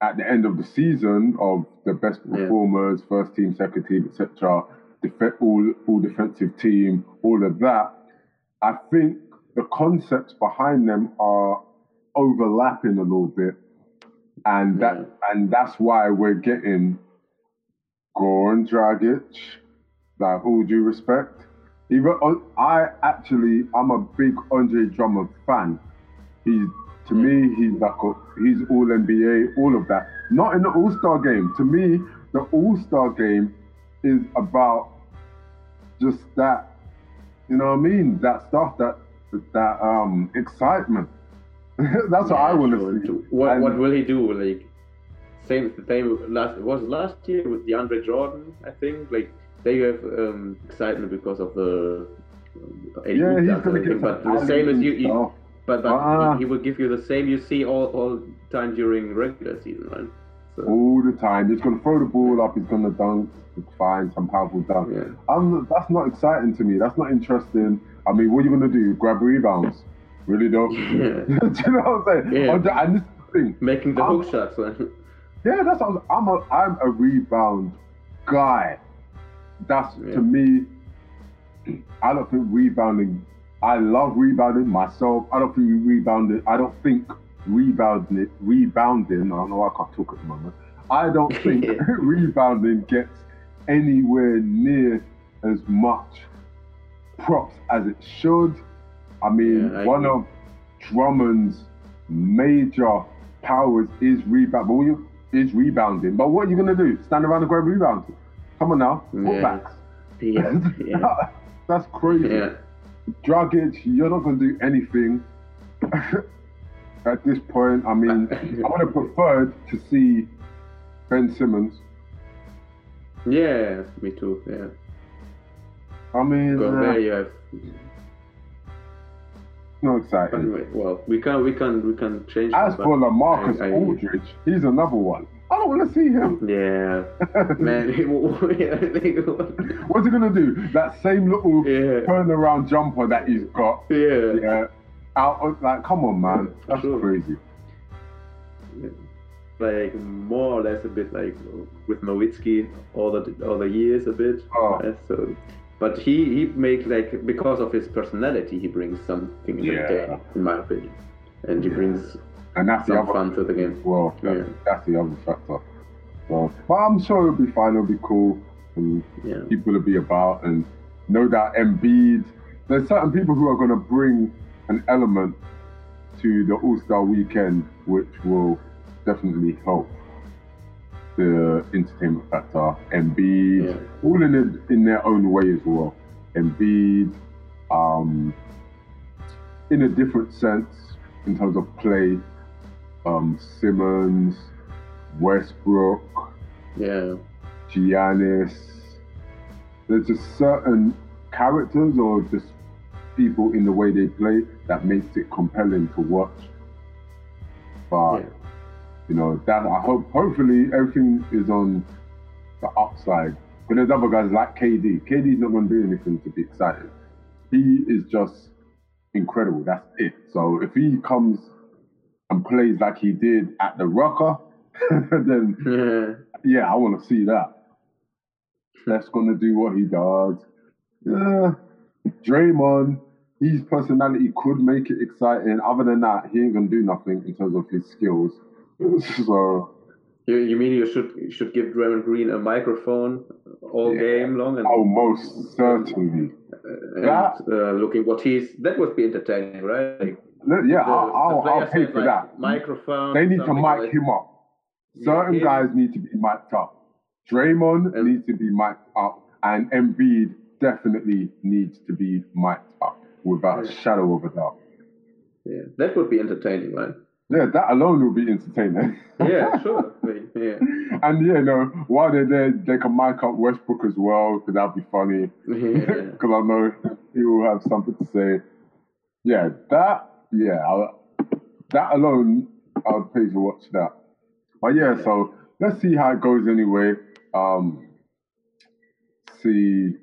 at the end of the season of the best Yeah. performers, first team, second team, etc., def- all, all defensive team, all of that. I think the concepts behind them are overlapping a little bit, and that Yeah. and that's why we're getting Goran Dragic. Like all due respect, even I actually I'm a big Andre Drummond fan. He's to me he's like a, he's all NBA, all of that. Not in the All Star game. To me, the All Star game is about just that. You know what I mean? That stuff, that that um excitement. That's what I want Sure. to see. What And- what will he do? Like same same last it was last year with DeAndre Jordan, I think. Like they have um, excitement because of the um, Yeah, he's gonna get but the same as you, you. But but Ah. he, he will give you the same you see all all time during regular season, right? So all the time. He's gonna throw the ball up. He's gonna dunk. find. Some powerful dunk. yeah. I'm, that's not exciting to me. That's not interesting. I mean, what are you gonna do? Grab rebounds? Really don't. Yeah. do you know what I'm saying? Yeah. And the- And this thing. Making the hook shots. right? Yeah, that's what I'm. I'm a, I'm a rebound guy. That's Yeah. to me. I don't think rebounding. I love rebounding myself. I don't think rebounding. I don't think rebounding. Rebounding. I don't know why I can't talk at the moment. I don't think rebounding gets anywhere near as much props as it should. I mean, Yeah, I one agree. of Drummond's major powers is rebound. But you, is rebounding. But what are you gonna do? Stand around and grab rebounds? Come on now, Yeah. putbacks. yeah. Yeah. That's crazy. Yeah. Dragic, you're not gonna do anything at this point. I mean, I would have preferred to see Ben Simmons. Yeah, me too. Yeah. I mean, uh, there you have no exciting. Anyway, well, we can we can we can change. As that, for LaMarcus I- I- Aldridge, he's another one. I don't want to see him. yeah, man. What's he gonna do? That same little Yeah. turnaround jumper that he's got. yeah, Yeah. Out of, like, come on, man. That's Sure. crazy. like more or less a bit like with Nowitzki all the all the years a bit. Oh. right? So, but he he makes like because of his personality, he brings something in Yeah. in my opinion, and he Yeah. brings And that's the other fun to the game. well, that- Yeah. that's the other factor. So, but I'm sure it'll be fine. It'll be cool. And Yeah, people will be about, and know that Embiid. There's certain people who are going to bring an element to the All Star Weekend, which will definitely help the entertainment factor. Embiid, Yeah. all in in their own way as well. Embiid, um, in a different sense in terms of play. Um, Simmons, Westbrook, yeah, Giannis. There's just certain characters or just people in the way they play that makes it compelling to watch. But yeah. you know that I hope hopefully everything is on the upside. But there's other guys like KD. KD's not going to do anything to be exciting. He is just incredible. That's it. So if he comes and plays like he did at the Rucker, then Yeah. yeah, I want to see that. Steph's gonna do what he does. Yeah, Draymond, his personality could make it exciting. Other than that, he ain't gonna do nothing in terms of his skills. So You, you mean you should you should give Draymond Green a microphone all Yeah. game long and, oh, most certainly. and that- uh, looking what he's that would be entertaining, right? Like, Yeah, the- I'll, the I'll, pay for like, that. Microphone. They need to mic like- him up. Certain him. guys need to be mic'd up. Draymond And- needs to be mic'd up, and Embiid definitely needs to be mic'd up without a shadow of a doubt. Yeah, that would be entertaining, right? Yeah, that alone will be entertaining. Yeah, sure. Yeah. and yeah, know, while they're there, they can mic up Westbrook as well, because that'd be funny. Yeah. Because I know he will have something to say. Yeah, that, yeah, I'll, that alone, I would pay to watch that. But yeah, so let's see how it goes anyway. Um, see,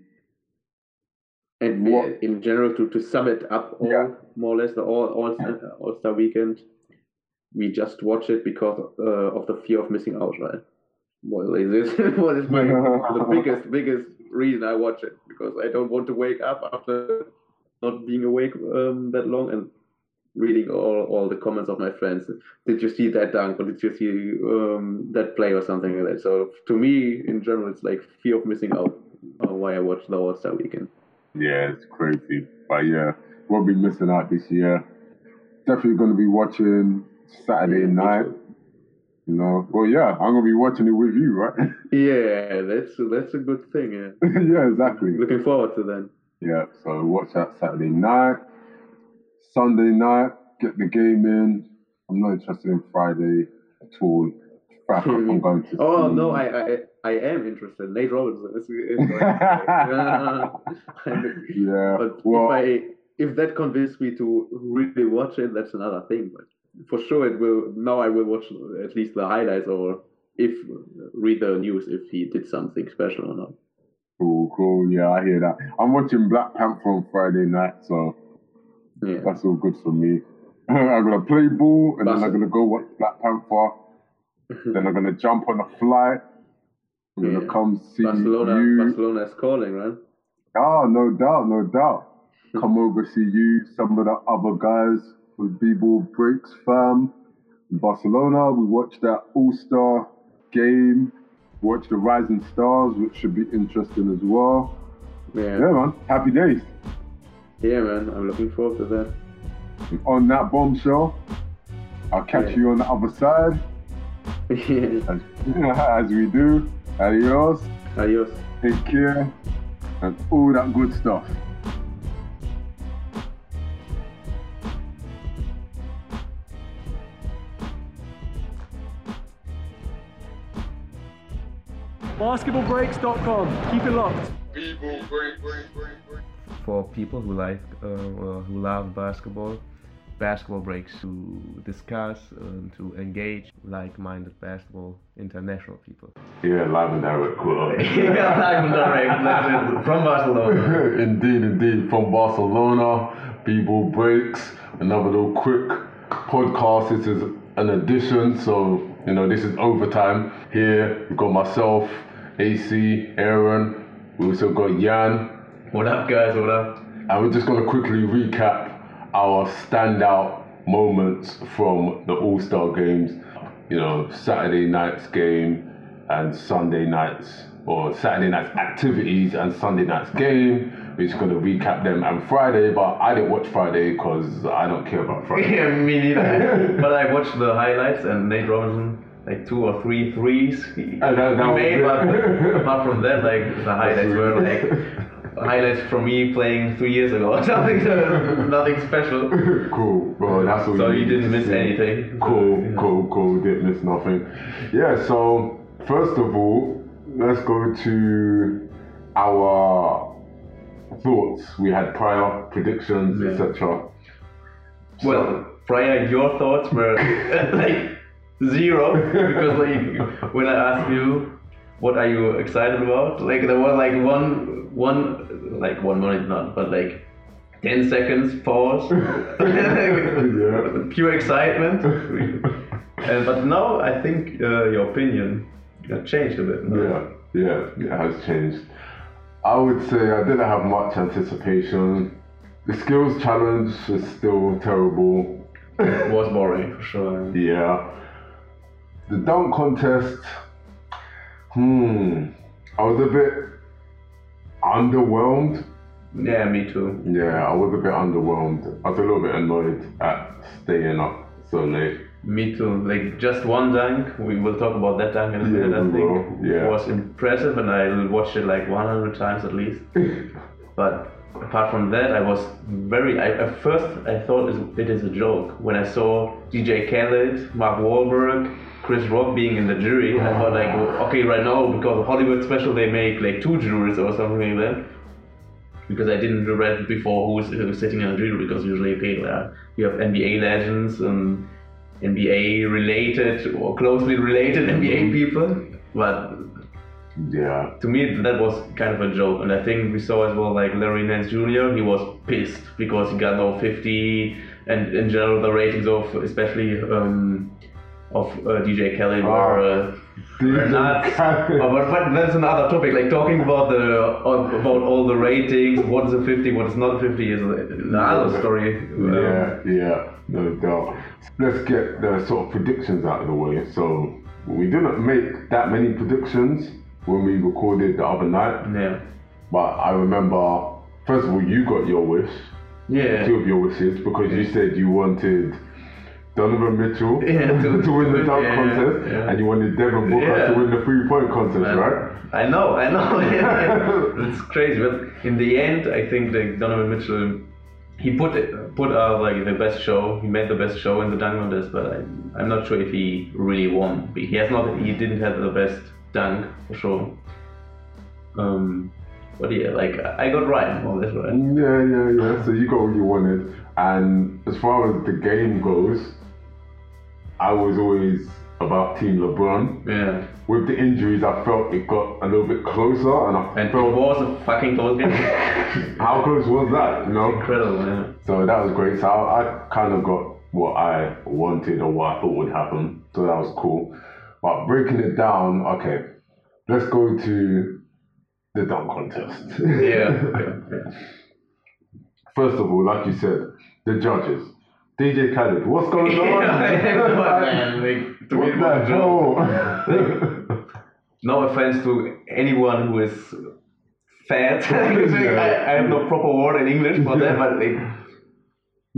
And What- in general, to, to sum it up, all, Yeah. more or less, the all all All Star Weekend, we just watch it because uh, of the fear of missing out, right? Well, is this what is my the biggest biggest reason I watch it because I don't want to wake up after not being awake um, that long and reading all, all the comments of my friends. Did you see that dunk or did you see um, that play or something like that? So to me, in general, it's like fear of missing out. Uh, why I watch the All Star Weekend. yeah, it's crazy. But yeah, we'll be missing out this year. Definitely going to be watching Saturday Yeah, night. You know, well, yeah, I'm gonna be watching it with you, right? Yeah, that's that's a good thing. Yeah, yeah, exactly. looking forward to that. Yeah, so watch that Saturday night. Sunday night, get the game in. I'm not interested in Friday at all. I'm hmm. going to. Oh see- no, I I I am interested. Nate Robinson. It's, it's like, Yeah, but well, if I if that convinced me to really watch it, that's another thing. But for sure, it will. Now I will watch at least the highlights or if read the news if he did something special or not. cool, cool. Yeah, I hear that. I'm watching Black Panther on Friday night, so Yeah. that's all good for me. I'm gonna play ball, and then I'm That's- gonna go watch Black Panther. Mm-hmm. then I'm gonna jump on a flight. I'm gonna come see Barcelona, you. Barcelona is calling, man. Oh, no doubt, no doubt. Hmm. Come over, see you, some of the other guys with B-Ball Breaks fam. In Barcelona, we watched that All-Star game, Watch the Rising Stars, which should be interesting as well. Yeah. Yeah, man, happy days. Yeah, man. I'm looking forward to that. On that bombshell, I'll catch Yeah. you on the other side, Yeah. as, as we do. Adios, Adios. take care, and all that good stuff. Basketballbreaks.com. Keep it locked. People break, break, break, break. For people who like uh, uh, who love basketball basketball breaks to discuss and to engage like-minded basketball international people Yeah, live and direct, cool. yeah, I'm direct. From Barcelona. indeed, indeed. From Barcelona, B-Ball Breaks. Another little quick podcast. This is an addition, so you know this is overtime. Here we've got myself, AC, Aaron. We also got Jan, What up, guys? What up? and we're just gonna quickly recap our standout moments from the All Star games. You know, Saturday night's game and Sunday night's or Saturday night's activities and Sunday night's game. We're just gonna recap them and Friday, but I didn't watch Friday because I don't care about Friday. Yeah, me neither. but I watched the highlights and Nate Robinson, like two or three threes he, he that- that was made, but apart from that, like the highlights were like highlights from me playing three years ago so nothing special. cool, bro. That's all. So you didn't miss see. anything. Cool, Yeah. cool, cool. Didn't miss nothing. Yeah. So first of all, let's go to our thoughts. We had prior predictions, Yeah. etc. Well, prior, your thoughts were like zero because like when I asked you what are you excited about? Like there was like one one like one minute not, but like ten seconds pause. Yeah. Pure excitement. Uh, but now I think uh, your opinion changed a bit. no? Yeah, yeah, it has changed. I would say I didn't have much anticipation. The skills challenge is still terrible. It was boring for sure. Yeah. The dunk contest, hmm, I was a bit underwhelmed. Yeah, me too. Yeah, I was a bit underwhelmed. I was a little bit annoyed at staying up so late. Me too. Like just one dunk. We will talk about that dunk in a minute. I think. Yeah. it was impressive, and I watched it like 100 times at least. but apart from that, I was very. I, at first, I thought it- it is a joke when I saw DJ Khaled, Mark Wahlberg, Chris Rock being in the jury. I thought like, okay, right now because of Hollywood special, they make like two jurors or something like that. Because I didn't read before who was, who was sitting in the jury because usually okay, uh, you have NBA legends and NBA related or closely related NBA people, but Yeah. to me that was kind of a joke and i think we saw as well like larry nance jr he was pissed because he got no 50 and in general the ratings of especially um, of uh, DJ Khaled were, uh, were but, but that's another topic like talking about the uh, about all the ratings what is a 50 what is not a 50 is another story Um, Yeah, yeah, no doubt. Let's get the sort of predictions out of the way. So we didn't make that many predictions when we recorded the other night, yeah. But I remember first of all you got your wish, yeah. Two of your wishes, because you said you wanted Donovan Mitchell Yeah, to- to win the dunk yeah, contest, yeah. and you wanted Devin Booker to win the three point contest, right? I know, I know. it's crazy, but in the end, I think that Donovan Mitchell, he put it, put out like the best show. He made the best show in the dunk contest, but I, I'm not sure if he really won. He has not. He didn't have the best dunk for sure. Um, but yeah, like I got right more this, right. Yeah, yeah, yeah. So you got what you wanted. And as far as the game goes, I was always about Team LeBron. Yeah, With the injuries, I felt it got a little bit closer, and I and it felt was a fucking close game. how close was that? You know. Incredible, yeah. So that was great. So I, I kind of got what I wanted or what I thought would happen. So that was cool. But breaking it down, okay, let's go to the dunk contest. Yeah. First of all, like you said, the judges. DJ Khaled, what's going on? Man, like, what the hell? no offense to anyone who is fat. I, I have no proper word in English for that, but like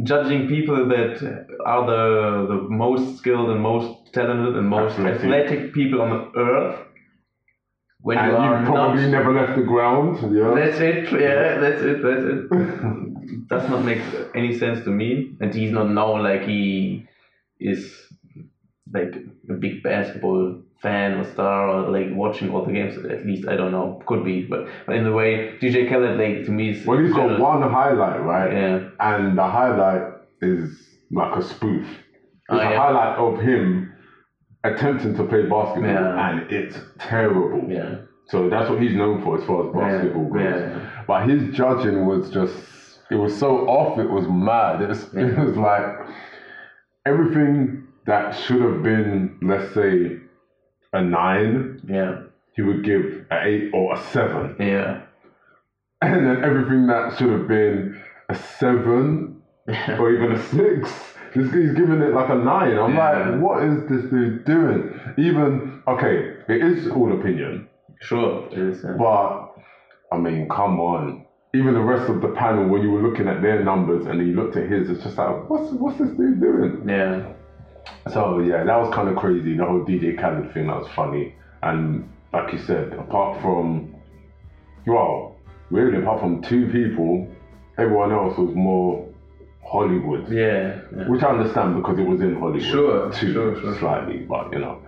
judging people that are the the most skilled and most talented and most Athletic. athletic people on the earth. When and you are you've probably not, never left the ground. Yeah. that's it. Yeah, that's it. That's it. Does not make any sense to me, and he's not now like he is like a big basketball fan or star or like watching all the games. At least I don't know. Could be, but, but in the way DJ Khaled like to me is well, he's got one highlight, right? Yeah. And the highlight is like a spoof. It's Oh, a yeah. highlight of him attempting to play basketball, Yeah. and it's terrible. Yeah. So that's what he's known for as far as basketball goes. yeah. But his judging was just, it was so off, it was mad. It was, it was like everything that should have been, let's say, a nine, Yeah. he would give an eight or a seven. Yeah. And then everything that should have been a seven or even a six, this he's giving it like a nine. I'm Yeah. like, what is this dude doing? Even, okay, it is all opinion. Sure. It is. Yeah. But I mean, come on. Even the rest of the panel, when you were looking at their numbers and then you looked at his, it's just like, what's what's this dude doing? yeah. So yeah, that was kind of crazy. The whole DJ Khaled thing, that was funny. And like you said, apart from, well, really apart from two people, everyone else was more Hollywood. Yeah. yeah. Which I understand because it was in Hollywood. Sure, too, sure, sure. Slightly, but you know.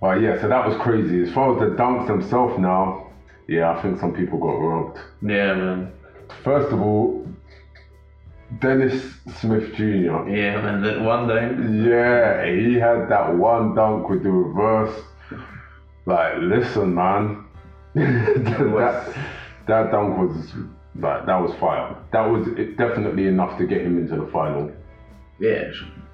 But yeah, so that was crazy. As far as the dunks themselves now, yeah, I think some people got robbed. Yeah, man. First of all, Dennis Smith Jr. Yeah, man. That one day. Yeah, he had that one dunk with the reverse like, listen, man, that, that dunk was like that was fire. That was definitely enough to get him into the final. Yeah,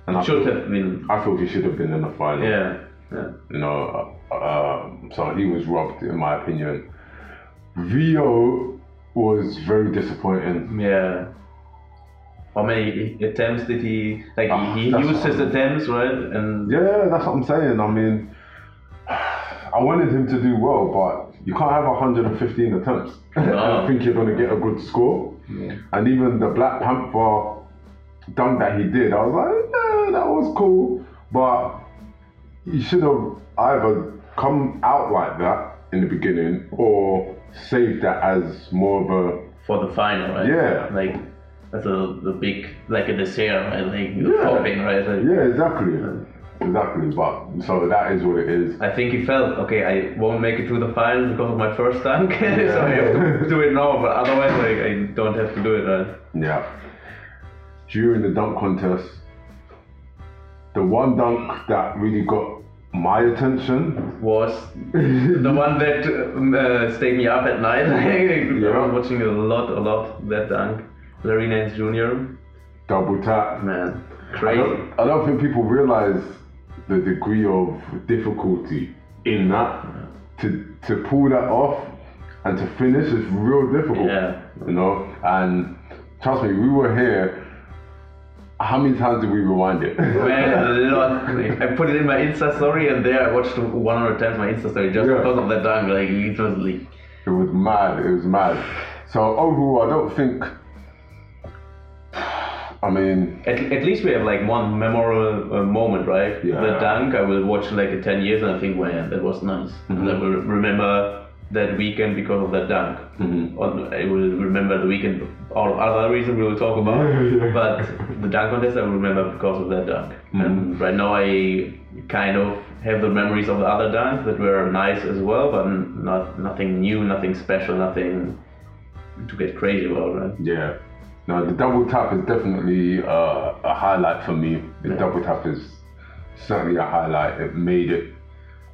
And I should feel- have been. I feel he should have been in the final. Yeah, yeah. You know, uh, uh, so he was robbed, in my opinion. Vio was very disappointing. Yeah. How many attempts did he like? Ah, he used his attempts, right? And Yeah, that's what I'm saying. I mean, I wanted him to do well, but you can't have 115 attempts. No. I think you're going to get a good score. And even the Black Panther dunk that he did, I was like, yeah, that was cool. But he should have either come out like that in the beginning or saved that as more of a for the final, right? Yeah. Like that's a the big like a dessert, right? Like Yeah. topping, right? Like, yeah, exactly, exactly. But so that is what it is. I think he felt okay. I won't make it to the final because of my first dunk, so I have to do it now. But otherwise, like I don't have to do it. Right? Yeah. During the dunk contest, the one dunk that really got my attention. Was the one that uh, stayed me up at night. I was watching a lot, a lot that dunk. Larry Nance Jr. Double tap. Man, I crazy. don't, I don't think people realize the degree of difficulty in that. To to pull that off and to finish is real difficult. Yeah. You know, and trust me, we were here. How many times did we rewind it? Man, a lot. I put it in my Insta story, and there I watched 100 times my Insta story just Yeah. because of that dunk. Like it was like, It was mad. It was mad. So overall, I don't think. I mean, at, at least we have like one memorable uh, moment, right? Yeah. The dunk. I will watch like in 10 years, and I think, man, that was nice. And I will remember that weekend because of that dunk. Or I will remember the weekend all other reasons we will talk about. Yeah, yeah. But the dunk contest I remember because of that dunk. And right now I kind of have the memories of the other dunks that were nice as well, but not nothing new, nothing special, nothing to get crazy about, right? yeah. No, the double tap is definitely uh, a highlight for me. The double tap is certainly a highlight. It made it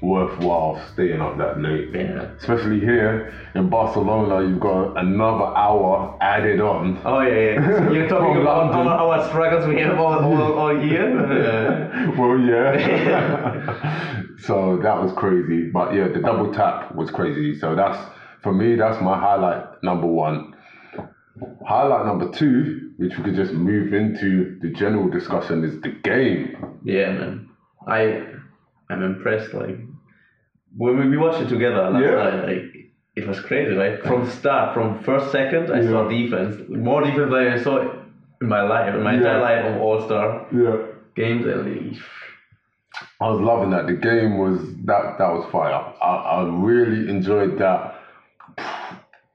worthwhile staying up that late. Yeah. Especially here in Barcelona, you've got another hour added on. Oh yeah, yeah. So you're talking about our, our struggles we have all, all, all year. Well, yeah. so that was crazy. But yeah, the double tap was crazy. So that's for me. That's my highlight number one. Highlight number two, which we could just move into the general discussion, is the game. yeah, man. I I'm impressed. Like when we, we watched it together last Yeah. night, like it was crazy, right? From start, from first second, I saw defense, more defense than I saw in my life, in my entire life of All Star Yeah. games, and I was loving that. The game was that that was fire. I, I really enjoyed that.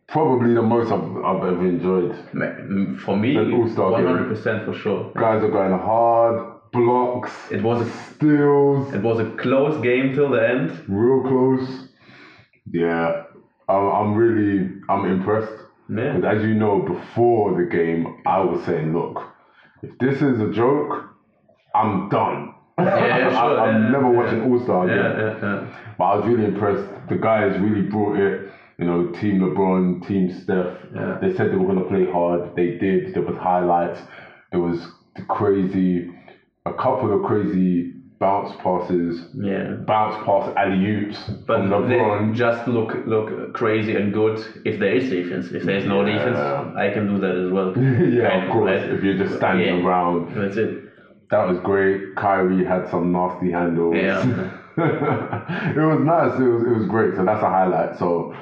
Probably the most I've, I've ever enjoyed. for me, game. hundred percent for sure. Guys are going hard, blocks, It was a steals. it was a close game till the end. real close. Yeah, I'm, I'm really I'm impressed. Yeah. Because as you know, before the game, I was saying, look, if this is a joke, I'm done. Yeah, sure, I, am yeah, never watching All Star Yeah, again. yeah, yeah. But I was really impressed. The guys really brought it. You know, Team LeBron, Team Steph. Yeah. They said they were going to play hard. They did. There was highlights. There was the crazy, a couple of crazy bounce passes, Yeah. bounce pass alley oops But LeBron. just look look crazy and good if there is defense. If there is no Yeah. defense, I can do that as well. yeah, Kind of course. right? If you're just standing Yeah. around, That's it. that was great. Kyrie had some nasty handles. Yeah. it was nice. It was it was great. So that's a highlight. So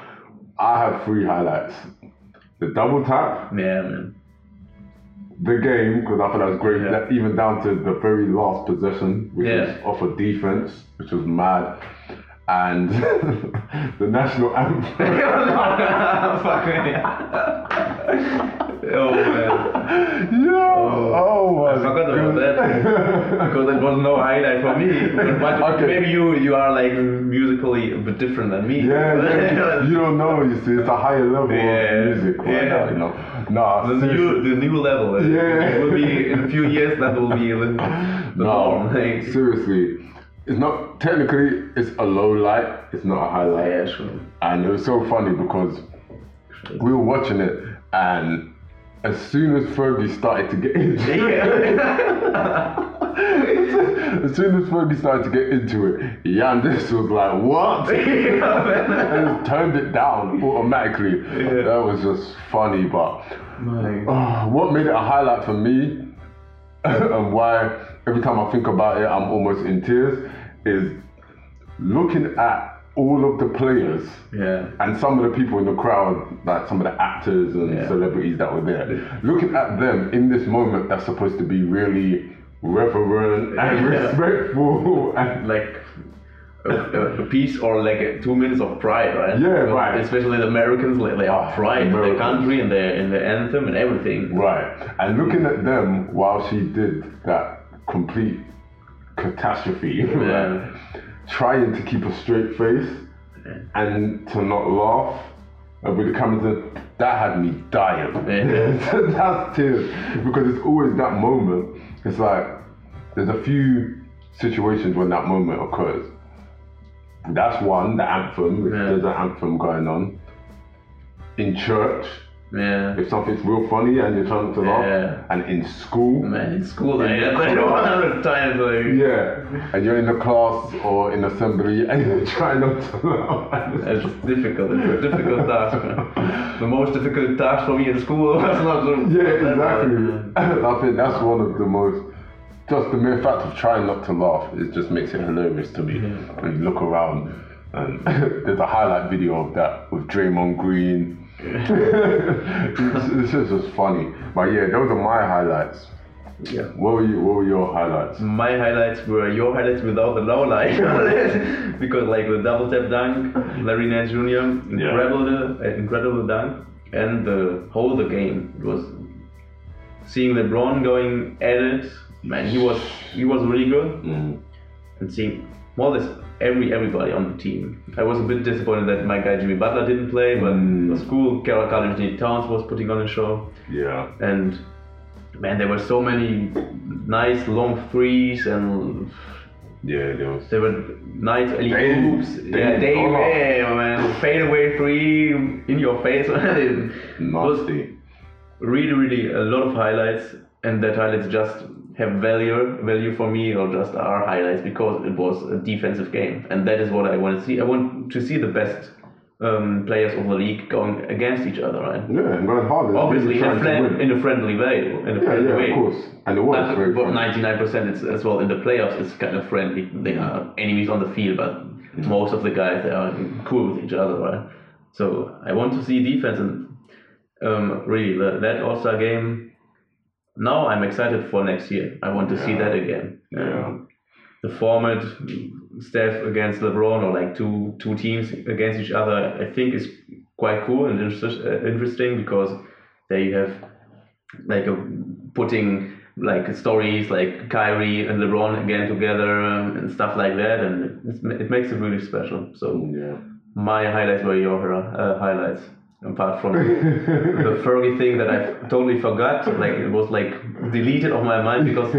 I have three highlights: the double tap, Yeah, man. The game because I thought that was great. Yeah. That even down to the very last possession, which was Yeah. off of defense, which was mad, and the national anthem. Oh man. yeah. Oh, my I forgot about that. Because it was no highlight for me. But Okay. maybe you you are like musically a bit different than me. Yeah, yeah, you don't know. You see, it's a higher level Yeah, of music right yeah. now. You know, nah, The seriously. new, the new level. uh, Yeah. It will be in a few years. That will be the, the No, norm. Like, seriously, it's not technically it's a low light. It's not a highlight. Yeah, sure. And it was so funny because we were watching it, and as soon as Fergie started to get into it, as soon as Fergie started to get into it, Yandis was like, "What?" and turned it down automatically. That was just funny, but uh, what made it a highlight for me, and why every time I think about it, I'm almost in tears, is looking at all of the players Yeah. and some of the people in the crowd, like some of the actors and Yeah. celebrities that were there, looking at them in this moment that's supposed to be really reverent and Yeah. respectful and like a, a- piece or like a, two minutes of pride, right? Yeah, right. Especially the Americans, like they are pride in their country and their in their anthem and everything. right. And looking at them while she did that complete catastrophe, Yeah. Trying to keep a straight face and to not laugh. uh, With the cameras, in, that had me dying. That's tears because it's always that moment. It's like there's a few situations when that moment occurs. That's one, the anthem. Yeah. there's an anthem going on in church, Yeah. if something's real funny and you're trying to laugh, Yeah. and in school, Man, in school, In the I know class. 100 times like. yeah, and you're in the class or in assembly and you're trying not to laugh. It's difficult. It's a difficult task. man. The most difficult task for me in school was not Yeah, exactly. I think that's one of the most. Just the mere fact of trying not to laugh, it just makes it hilarious to me. When you look around, and there's a highlight video of that with Draymond Green. Just just funny. But yeah, those are my highlights. Yeah. What were you? What were your highlights? My highlights were your highlights without the low light, because like the double tap dunk, Larry Nance Jr. incredible, uh, incredible dunk, and the whole the game it was seeing LeBron going at it. Man, he was he was really good, Mm. and seeing more or less every everybody on the team. I was a bit disappointed that my guy Jimmy Butler didn't play, but Mm. it was cool. Karl-Anthony Towns was putting on a show Yeah. and man, there were so many nice long threes and Yeah, there was. there were nice alley oops. Yeah, Dollar. yeah, man, fade away three in your face. Nasty. really, really a lot of highlights, and that highlights just have value, value for me, or just are highlights because it was a defensive game, and that is what I want to see. I want to see the best um, players of the league going against each other, right? Yeah, and. Obviously, in a, friend, in a friendly way. In a Yeah, friendly yeah, way. of course. And it was Uh, very but 99% as well in the playoffs it's kind of friendly they are enemies on the field but most of the guys they are cool with each other right so i want to see defense and um, really the, that all-star game now i'm excited for next year i want to see that again Yeah. The format Steph against lebron or like two two teams against each other i think is quite cool and interest, uh, interesting because there you have like a, putting like stories like Kyrie and LeBron again together um, and stuff like that, and it's, it makes it really special. So Yeah. my highlights were your uh, highlights, apart from the Fergie thing that I totally forgot. Like it was like deleted off my mind because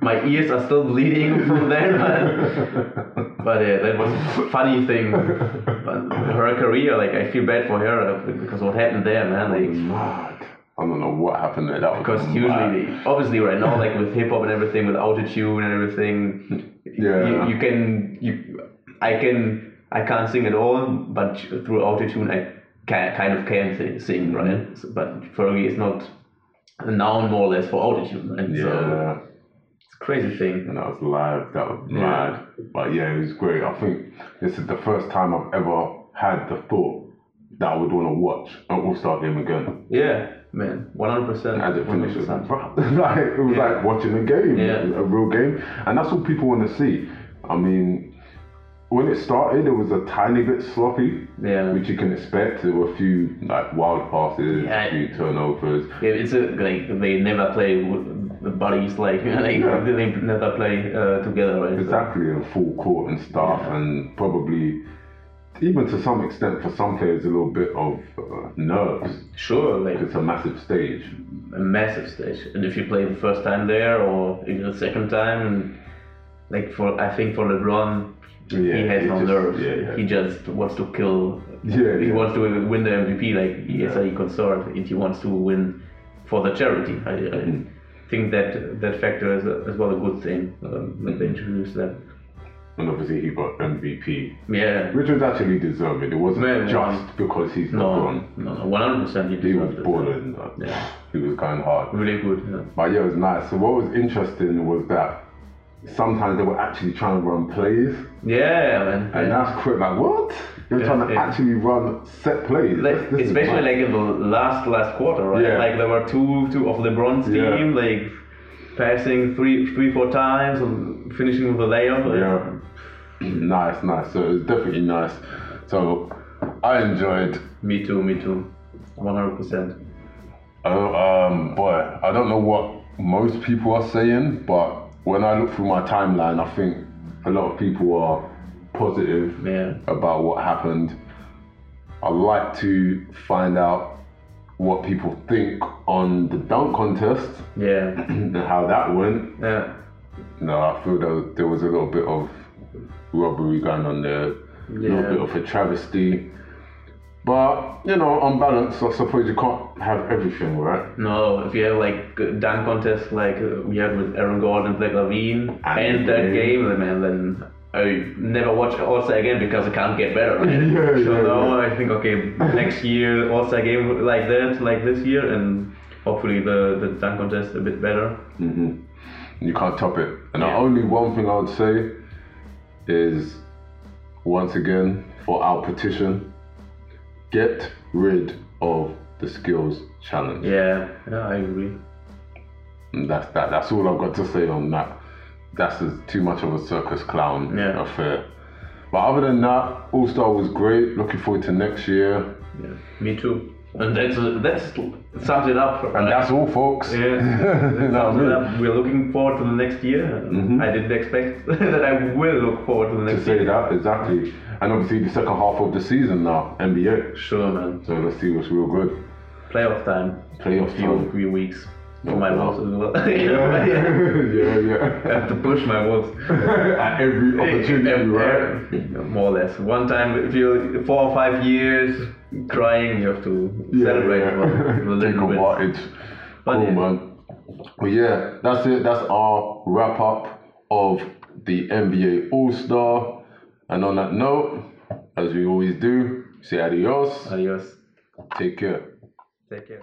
my ears are still bleeding from there. But, but yeah, that was a funny thing. But her career, like I feel bad for her because what happened there, man. Like Mad. I don't know what happened there. That because mad. usually, obviously, right now, like with hip hop and everything, with autotune and everything, Yeah. you, you can, you, I can, I can't sing at all, but through autotune, I kind of can sing, right? But Fergie is not a noun more or less for autotune, right? So it's a crazy thing. And that was live. That was Yeah. mad. But yeah, it was great. I think this is the first time I've ever had the thought that I would want to watch an All Star game again. Yeah, man, one hundred percent. As it finishes, like it was Yeah. like watching a game, Yeah. a real game, and that's what people want to see. I mean, when it started, it was a tiny bit sloppy, Yeah. which you can expect. There were a few like wild passes, Yeah. a few turnovers. Yeah, it's a like they never play with the buddies like like Yeah. they never play uh, together, right? So- Exactly, a full court and stuff, Yeah. and probably even to some extent for some players a little bit of uh, nerves. Sure, like It's a massive stage. a massive stage. And if you play the first time there or even the second time, and like for I think for LeBron, Yeah, he has he no just- nerves. yeah, yeah. He just wants to kill. Yeah, he wants to win the MVP. Like he is a concert, and he wants to win for the charity. I, I Mm. think that that factor is a, as well a good thing. Um, that they introduced that. And obviously he got MVP, Yeah. which was actually deserved. It wasn't just because he's not No, gone. no, no, one hundred percent. He He was balling. Yeah. He was going hard. Really good. Yeah. But yeah, it was nice. So what was interesting was that sometimes they were actually trying to run plays, Yeah, man. and Yeah. that's quick. Like what? They were Yeah, trying to yeah. actually run set plays. like, This- this especially like in the last last quarter, right? Yeah. Like there were two two of LeBron's team like passing three three four times and finishing with a layup. like, Yeah. nice, nice. So it was definitely nice. So I enjoyed. Me too. Me too. One hundred percent. Oh, um, boy, I don't know what most people are saying, but when I look through my timeline, I think a lot of people are positive Yeah. about what happened. I'd like to find out what people think on the dunk contest Yeah. and how that went. Yeah. No, I feel that there was a little bit of robbery going on there, a little bit of a travesty. But, you know, on balance, I suppose you can't have everything, right? No, if you have like a dunk contest like uh, we had with Aaron Gordon and Zach LaVine And and, that game. man, then I never watch All Star again because it can't get better. Right? Yeah, so yeah, now I think okay, next year All Star game like that, like this year, and hopefully the the dunk contest a bit better. hmm You can't top it. And the Yeah. only one thing I would say is, once again, for our petition, get rid of the skills challenge. Yeah, yeah, I agree. And that's that. That's all I've got to say on that. That's too much of a circus clown Yeah. affair. But other than that, All Star was great. Looking forward to next year. Yeah, me too. And that's that's sums it up. And that's all, folks. Yeah, You know what I Sums it up. We're looking forward to the next year. Mhm. I didn't expect that I will look forward to the next To say year. that exactly, and obviously the second half of the season now, NBA. Sure, man. So let's see what's real good. Playoff time. Playoff Few time. few weeks for my Yeah. as well. yeah, yeah. yeah. I have to push my wolves. At every opportunity, right? More or less. One time, if you four or five years crying, you have to celebrate yeah. with a Take bit. advantage. But cool, yeah. man. Well, yeah, that's it. That's our wrap up of the NBA All Star. And on that note, as we always do, say adios. Adios. Take care. Take care.